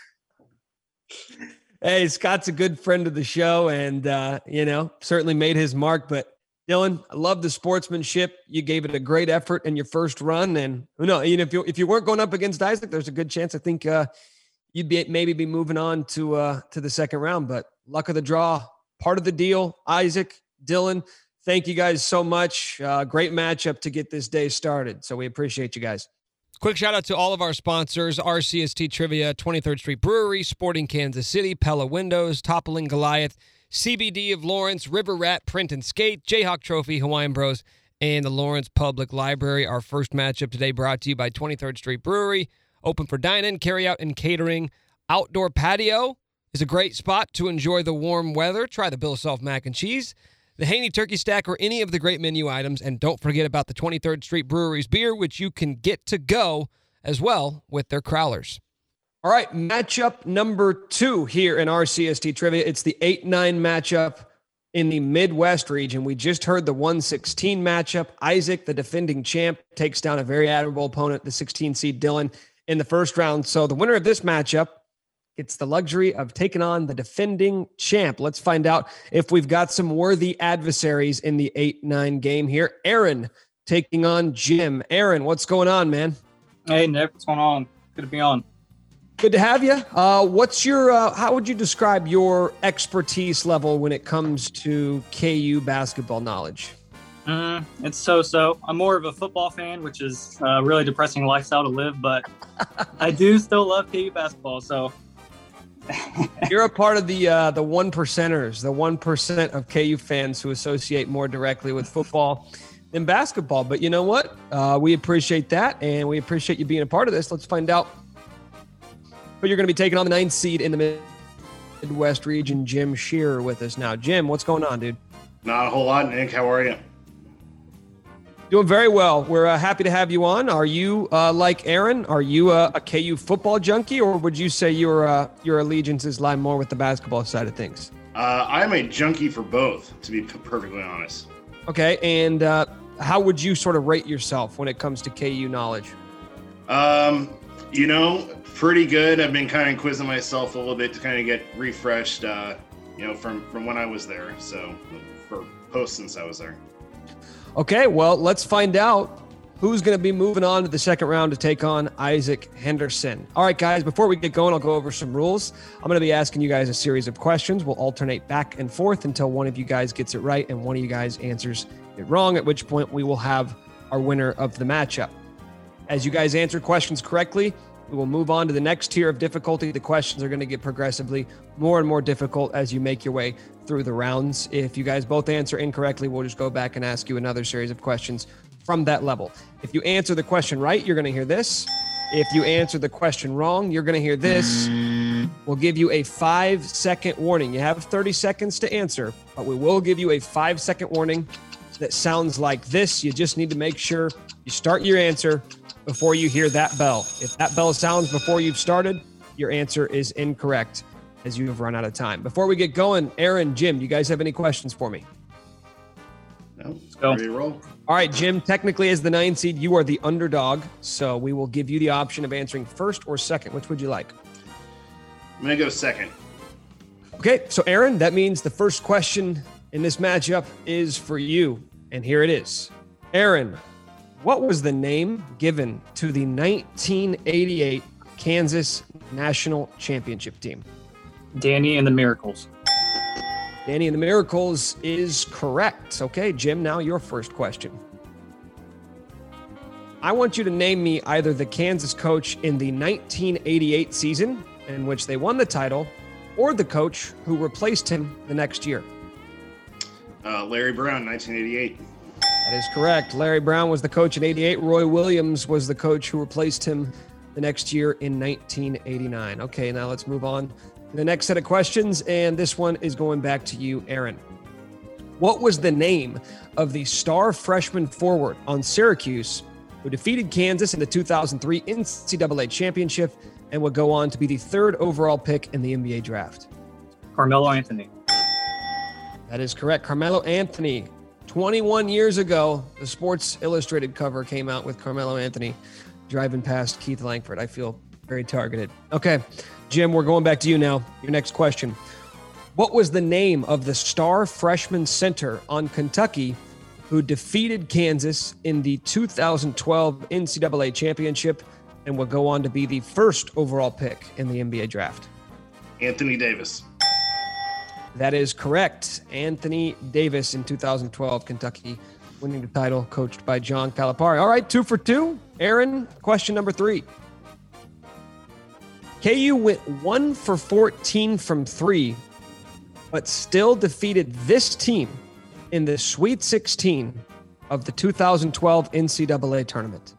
Hey, Scott's a good friend of the show and, uh, you know, certainly made his mark. But Dylan, I love the sportsmanship. You gave it a great effort in your first run. And who knows, you know, if you, if you weren't going up against Isaac, there's a good chance I think uh, you'd be maybe be moving on to uh, to the second round. But luck of the draw, part of the deal. Isaac, Dylan, thank you guys so much. Uh, great matchup to get this day started. So we appreciate you guys. Quick shout out to all of our sponsors RCST Trivia, 23rd Street Brewery, Sporting Kansas City, Pella Windows, Toppling Goliath, CBD of Lawrence, River Rat Print and Skate, Jayhawk Trophy, Hawaiian Bros, and the Lawrence Public Library. Our first matchup today brought to you by 23rd Street Brewery, open for dine in, carry out, and catering. Outdoor patio is a great spot to enjoy the warm weather. Try the Bill Self mac and cheese the Haney Turkey Stack, or any of the great menu items. And don't forget about the 23rd Street Brewery's beer, which you can get to go as well with their crowlers. All right, matchup number two here in RCST trivia. It's the 8 9 matchup in the Midwest region. We just heard the 116 matchup. Isaac, the defending champ, takes down a very admirable opponent, the 16 seed Dylan, in the first round. So the winner of this matchup it's the luxury of taking on the defending champ. Let's find out if we've got some worthy adversaries in the 8 9 game here. Aaron taking on Jim. Aaron, what's going on, man? Hey, Nick, what's going on? Good to be on. Good to have you. Uh, what's your, uh, how would you describe your expertise level when it comes to KU basketball knowledge? Mm, it's so so. I'm more of a football fan, which is a really depressing lifestyle to live, but [laughs] I do still love KU basketball. So You're a part of the uh, the one percenters, the one percent of KU fans who associate more directly with football than basketball. But you know what? Uh, we appreciate that, and we appreciate you being a part of this. Let's find out who you're going to be taking on the ninth seed in the Midwest region. Jim Shearer with us now. Jim, what's going on, dude? Not a whole lot, Nick. How are you? Doing very well. We're uh, happy to have you on. Are you uh, like Aaron? Are you a, a, KU football junkie, or would you say your uh, your allegiances lie more with the basketball side of things? Uh, I'm a junkie for both, to be perfectly honest. Okay, and uh, how would you sort of rate yourself when it comes to KU knowledge? Um, you know, pretty good. I've been kind of quizzing myself a little bit to kind of get refreshed. Uh, you know, from from when I was there. So for post since I was there. Okay, well, let's find out who's going to be moving on to the second round to take on Isaac Henderson. All right, guys, before we get going, I'll go over some rules. I'm going to be asking you guys a series of questions. We'll alternate back and forth until one of you guys gets it right and one of you guys answers it wrong, at which point we will have our winner of the matchup. As you guys answer questions correctly, we will move on to the next tier of difficulty. The questions are going to get progressively more and more difficult as you make your way through the rounds. If you guys both answer incorrectly, we'll just go back and ask you another series of questions from that level. If you answer the question right, you're going to hear this. If you answer the question wrong, you're going to hear this. We'll give you a five second warning. You have 30 seconds to answer, but we will give you a five second warning that sounds like this. You just need to make sure you start your answer before you hear that bell. If that bell sounds before you've started, your answer is incorrect as you have run out of time. Before we get going, Aaron, Jim, do you guys have any questions for me? No, go. ready to roll. All right, Jim, technically as the nine seed, you are the underdog. So we will give you the option of answering first or second. Which would you like? I'm gonna go second. Okay, so Aaron, that means the first question in this matchup is for you. And here it is. Aaron, what was the name given to the 1988 Kansas National Championship team? Danny and the Miracles. Danny and the Miracles is correct. Okay, Jim, now your first question. I want you to name me either the Kansas coach in the 1988 season, in which they won the title, or the coach who replaced him the next year. Uh, Larry Brown, 1988. That is correct. Larry Brown was the coach in 88. Roy Williams was the coach who replaced him the next year in 1989. Okay, now let's move on to the next set of questions. And this one is going back to you, Aaron. What was the name of the star freshman forward on Syracuse who defeated Kansas in the 2003 NCAA championship and would go on to be the third overall pick in the NBA draft? Carmelo Anthony. That is correct. Carmelo Anthony. 21 years ago, the Sports Illustrated cover came out with Carmelo Anthony driving past Keith Langford. I feel very targeted. Okay, Jim, we're going back to you now. Your next question. What was the name of the star freshman center on Kentucky who defeated Kansas in the 2012 NCAA championship and would go on to be the first overall pick in the NBA draft? Anthony Davis. That is correct. Anthony Davis in 2012, Kentucky winning the title, coached by John Calipari. All right, two for two. Aaron, question number three. KU went one for 14 from three, but still defeated this team in the Sweet 16 of the 2012 NCAA tournament.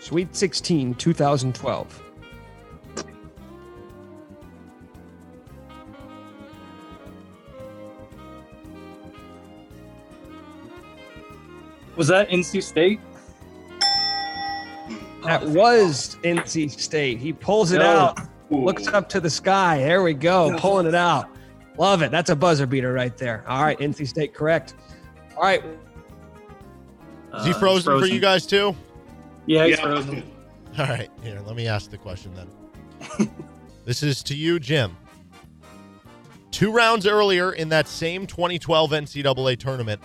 Sweet 16, 2012. Was that NC State? That was NC State. He pulls it No. out, looks up to the sky. There we go, pulling it out. Love it. That's a buzzer beater right there. All right, NC State correct. All right, Is he Uh, frozen, for you guys too? Yeah, he's Yeah. frozen. All right, here, let me ask the question then. [laughs] this is to you, Jim. Two rounds earlier in that same 2012 NCAA tournament,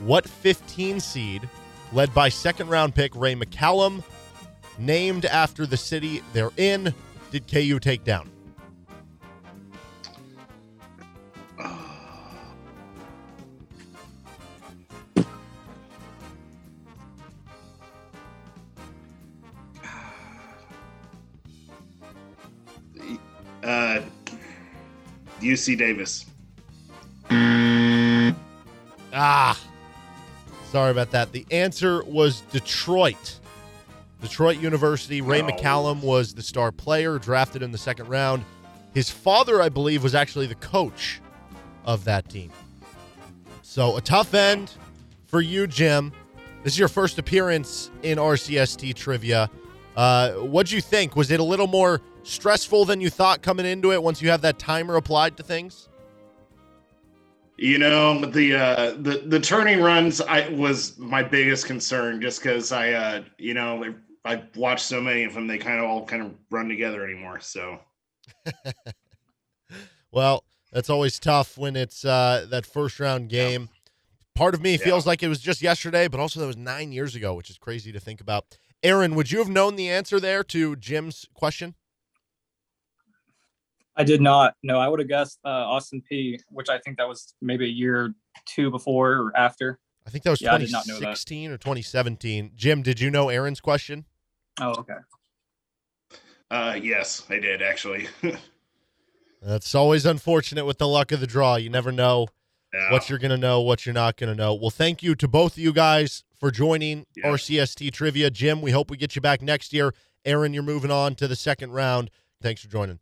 what 15 seed, led by second round pick Ray McCallum, named after the city they're in, did KU take down? Uh, UC Davis. Ah, sorry about that. The answer was Detroit. Detroit University. Ray No. McCallum was the star player, drafted in the second round. His father, I believe, was actually the coach of that team. So a tough end for you, Jim. This is your first appearance in RCST trivia. Uh, what'd you think? Was it a little more stressful than you thought coming into it once you have that timer applied to things? You know the uh, the the turning runs I was my biggest concern just because I uh, you know I watched so many of them they kind of all kind of run together anymore so [laughs] Well, that's always tough when it's uh, that first round game. Part of me feels like it was just yesterday, but also that was nine years ago, which is crazy to think about. Aaron, would you have known the answer there to Jim's question? I did not. No, I would have guessed uh, Austin Peay, which I think that was maybe a year two before or after. I think that was Yeah, I did not know that. 2016 or 2017. Jim, did you know Aaron's question? Oh, okay. uh, yes I did actually [laughs] That's always unfortunate with the luck of the draw. You never know Yeah. what you're going to know, what you're not going to know. Well, thank you to both of you guys for joining Yeah. RCST Trivia. Jim, we hope we get you back next year. Aaron, you're moving on to the second round. Thanks for joining.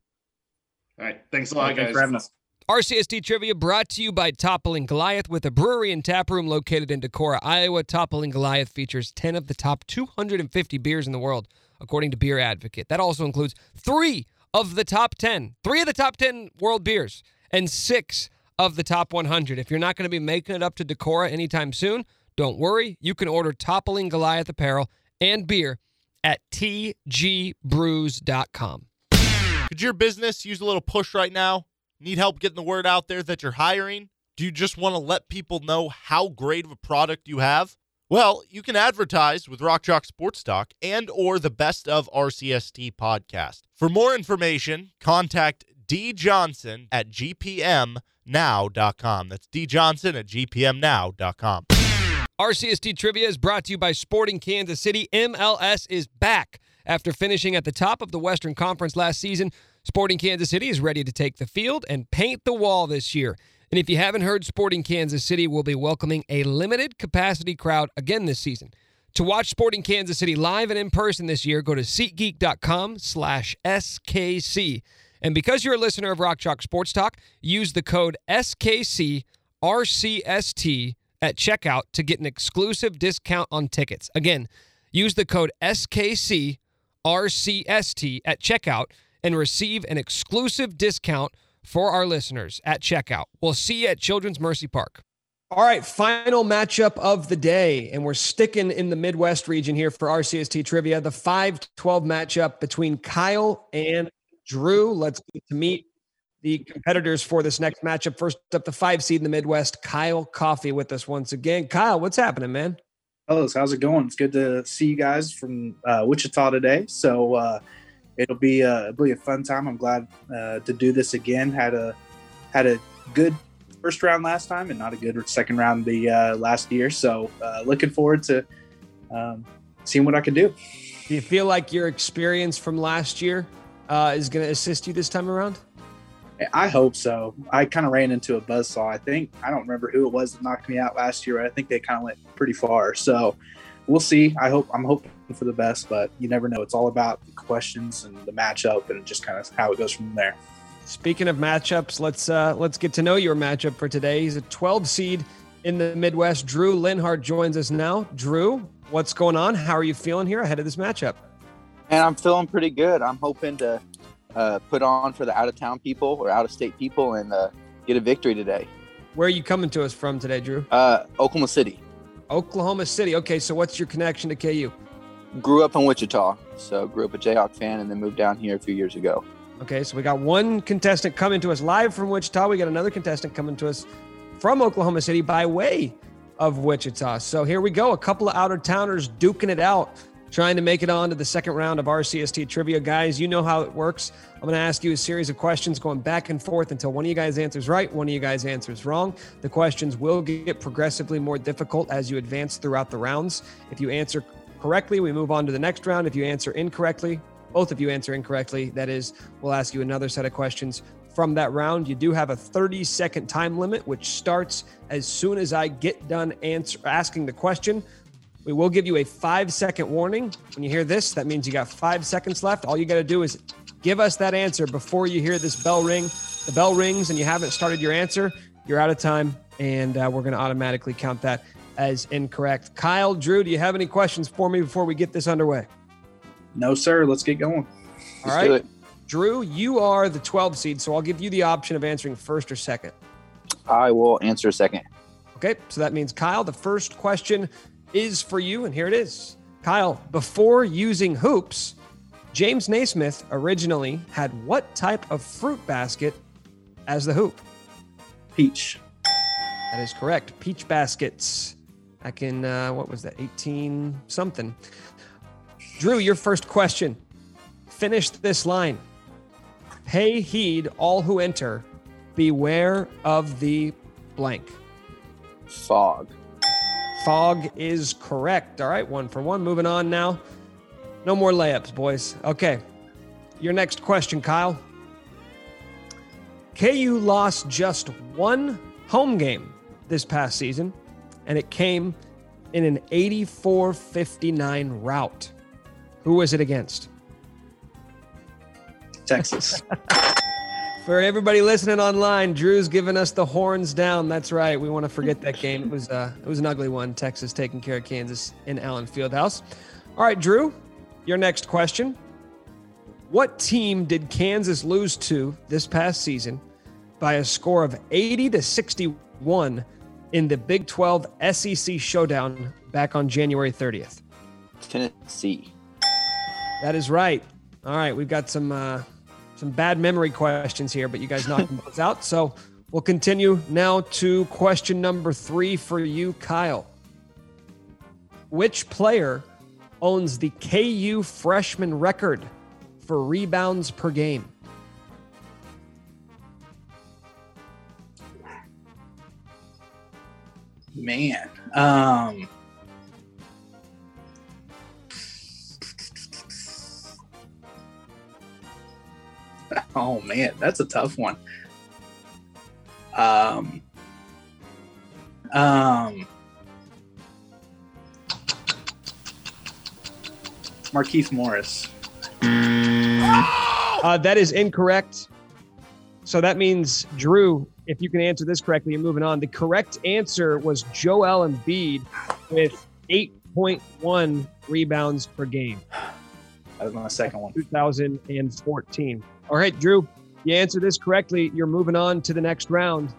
All right. Thanks a lot, Thanks guys. for having us. RCST Trivia brought to you by Toppling Goliath with a brewery and tap room located in Decorah, Iowa. Toppling Goliath features 10 of the top 250 beers in the world, according to Beer Advocate. That also includes three of the top 10, three of the top 10 world beers, and six of the top 100. If you're not going to be making it up to Decorah anytime soon, don't worry. You can order Toppling Goliath apparel and beer at tgbrews.com. Could your business use a little push right now? Need help getting the word out there that you're hiring? Do you just want to let people know how great of a product you have? Well, you can advertise with Rock Chalk Sports Talk and or the Best of RCST podcast. For more information, contact D Johnson at gpmnow.com. That's D Johnson at gpmnow.com. RCST Trivia is brought to you by Sporting Kansas City. MLS is back. After finishing at the top of the Western Conference last season, Sporting Kansas City is ready to take the field and paint the wall this year. And if you haven't heard, Sporting Kansas City will be welcoming a limited capacity crowd again this season. To watch Sporting Kansas City live and in person this year, go to SeatGeek.com slash SKC. And because you're a listener of Rock Chalk Sports Talk, use the code SKCRCST at checkout to get an exclusive discount on tickets. Again, use the code SKCRCST at checkout and receive an exclusive discount for our listeners at checkout. We'll see you at Children's Mercy Park. All right, final matchup of the day, and we're sticking in the Midwest region here for RCST trivia. The 5 12 matchup between Kyle and Drew. Let's get to meet the competitors for this next matchup. First up, the five seed in the Midwest, Kyle Coffee with us once again. Kyle, what's happening, man? Hello, how's it going? It's good to see you guys from uh, Wichita today. So uh, it'll be uh, it'll be a fun time. I'm glad uh, to do this again. Had a had a good first round last time, and not a good second round the uh, last year. So uh, looking forward to um, seeing what I can do. Do you feel like your experience from last year is going to assist you this time around? I hope so. I kind of ran into a buzzsaw. I think I don't remember who it was that knocked me out last year. But I think they kind of went pretty far. So we'll see. I hope I'm hoping for the best, but you never know. It's all about the questions and the matchup and just kind of how it goes from there. Speaking of matchups, let's uh, let's get to know your matchup for today. He's a 12 seed in the Midwest. Drew Linhart joins us now. Drew, what's going on? How are you feeling here ahead of this matchup? And I'm feeling pretty good. I'm hoping to uh, put on for the out of town people or out of state people and uh, get a victory today. Where are you coming to us from today, Drew? Uh, Oklahoma City. Oklahoma City. Okay, so what's your connection to KU? Grew up in Wichita, so grew up a Jayhawk fan, and then moved down here a few years ago. Okay, so we got one contestant coming to us live from Wichita. We got another contestant coming to us from Oklahoma City by way of Wichita. So here we go. A couple of out of towners duking it out, trying to make it on to the second round of RCST trivia. Guys, you know how it works. I'm going to ask you a series of questions going back and forth until one of you guys answers right, one of you guys answers wrong. The questions will get progressively more difficult as you advance throughout the rounds. If you answer correctly, we move on to the next round. If you answer incorrectly, both of you answer incorrectly, that is, we'll ask you another set of questions from that round. You do have a 30 second time limit, which starts as soon as I get done answer, asking the question. We will give you a five second warning. When you hear this, that means you got five seconds left. All you got to do is give us that answer before you hear this bell ring. The bell rings and you haven't started your answer, you're out of time, and uh, we're going to automatically count that as incorrect. Kyle, Drew, do you have any questions for me before we get this underway? No, sir. Let's get going. All right. Drew, you are the 12 seed, so I'll give you the option of answering first or second. I will answer second. Okay, so that means Kyle, the first question is for you, and here it is. Kyle, before using hoops, James Naismith originally had what type of fruit basket as the hoop? Peach. That is correct. Peach baskets. Back in, uh, what was that, 18 something. Drew, your first question. Finish this line. Pay heed, all who enter. Beware of the blank. Phog. Phog is correct. All right, one for one. Moving on now. No more layups, boys. Okay. Your next question, Kyle. KU lost just one home game this past season, and it came in an 84 59 rout. Who was it against? Texas. [laughs] For everybody listening online, Drew's giving us the horns down. That's right. We want to forget that game. It was uh, it was an ugly one. Texas taking care of Kansas in Allen Fieldhouse. All right, Drew, your next question. What team did Kansas lose to this past season by a score of 80 to 61 in the Big 12 SEC showdown back on January 30th? Tennessee. That is right. All right, we've got some uh, some bad memory questions here, but you guys knocked those out. So we'll continue now to question number three for you, Kyle. Which player owns the KU freshman record for rebounds per game? Man. Um [laughs] Oh man, that's a tough one. Um um Markieff Morris. Uh, that is incorrect. So that means, Drew, if you can answer this correctly, you're moving on. The correct answer was Joel Embiid with 8.1 rebounds per game. That was my second one. 2014. All right, Drew, you answered this correctly. You're moving on to the next round.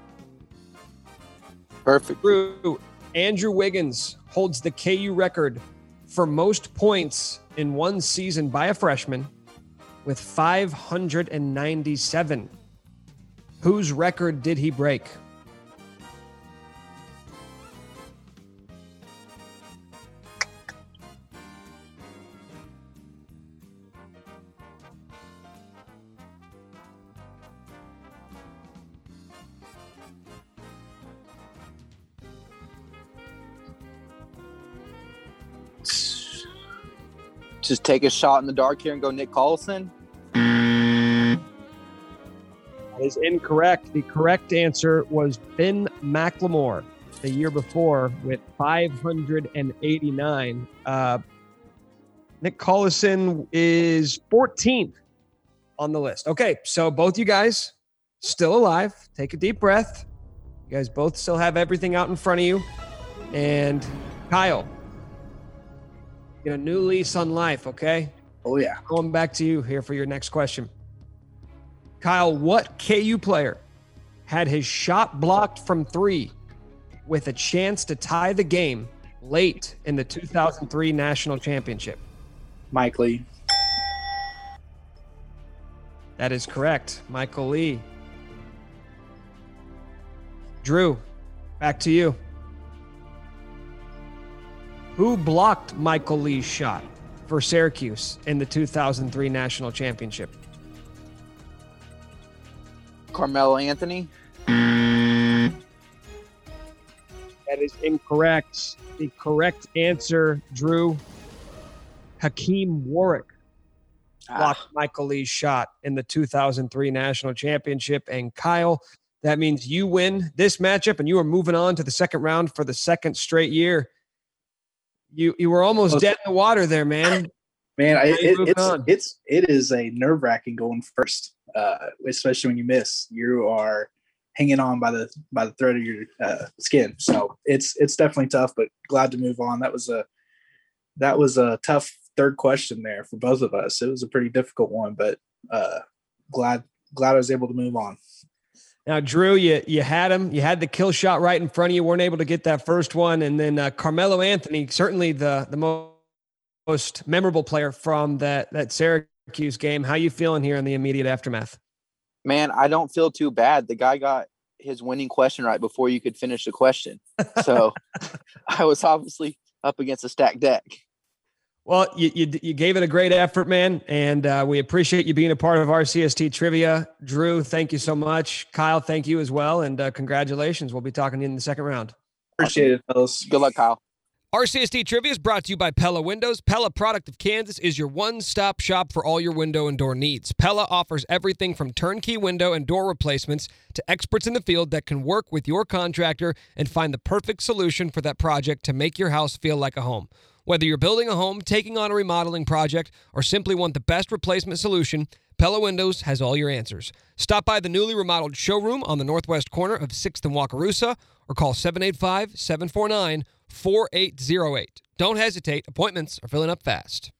Perfect. Drew, Andrew Wiggins holds the KU record for most points in one season by a freshman with 597. Whose record did he break? Just take a shot in the dark here and go Nick Collison. That is incorrect. The correct answer was Ben McLemore the year before with 589. Uh, Nick Collison is 14th on the list. Okay, so both you guys still alive. Take a deep breath. You guys both still have everything out in front of you. And Kyle, get a new lease on life, okay? Oh, yeah. Going back to you here for your next question. Kyle, what KU player had his shot blocked from three with a chance to tie the game late in the 2003 national championship? Mike Lee. That is correct. Michael Lee. Drew, back to you. Who blocked Michael Lee's shot for Syracuse in the 2003 national championship? Carmelo Anthony. That is incorrect. The correct answer, Drew, Hakim Warrick ah. blocked Michael Lee's shot in the 2003 national championship. And Kyle, that means you win this matchup and you are moving on to the second round for the second straight year. You you were almost dead in the water there, man. [laughs] Man, I, it, it's on. it's it is a nerve wracking going first, uh, especially when you miss. You are hanging on by the by the thread of your uh, skin. So it's it's definitely tough, but glad to move on. That was a that was a tough third question there for both of us. It was a pretty difficult one, but uh, glad glad I was able to move on. Now, Drew, you you had him. You had the kill shot right in front of you. weren't able to get that first one, and then uh, Carmelo Anthony, certainly the the mo- most memorable player from that that Syracuse game. How you feeling here in the immediate aftermath? Man, I don't feel too bad. The guy got his winning question right before you could finish the question. So [laughs] I was obviously up against a stacked deck. Well, you, you, you gave it a great effort, man, and uh, we appreciate you being a part of our CST trivia. Drew, thank you so much. Kyle, thank you as well, and uh, congratulations. We'll be talking to you in the second round. Appreciate it, fellas. Good luck, Kyle. RCST Trivia is brought to you by Pella Windows. Pella Product of Kansas is your one stop shop for all your window and door needs. Pella offers everything from turnkey window and door replacements to experts in the field that can work with your contractor and find the perfect solution for that project to make your house feel like a home. Whether you're building a home, taking on a remodeling project, or simply want the best replacement solution, Pella Windows has all your answers. Stop by the newly remodeled showroom on the northwest corner of 6th and Wakarusa or call 785 749 4808. Don't hesitate, appointments are filling up fast.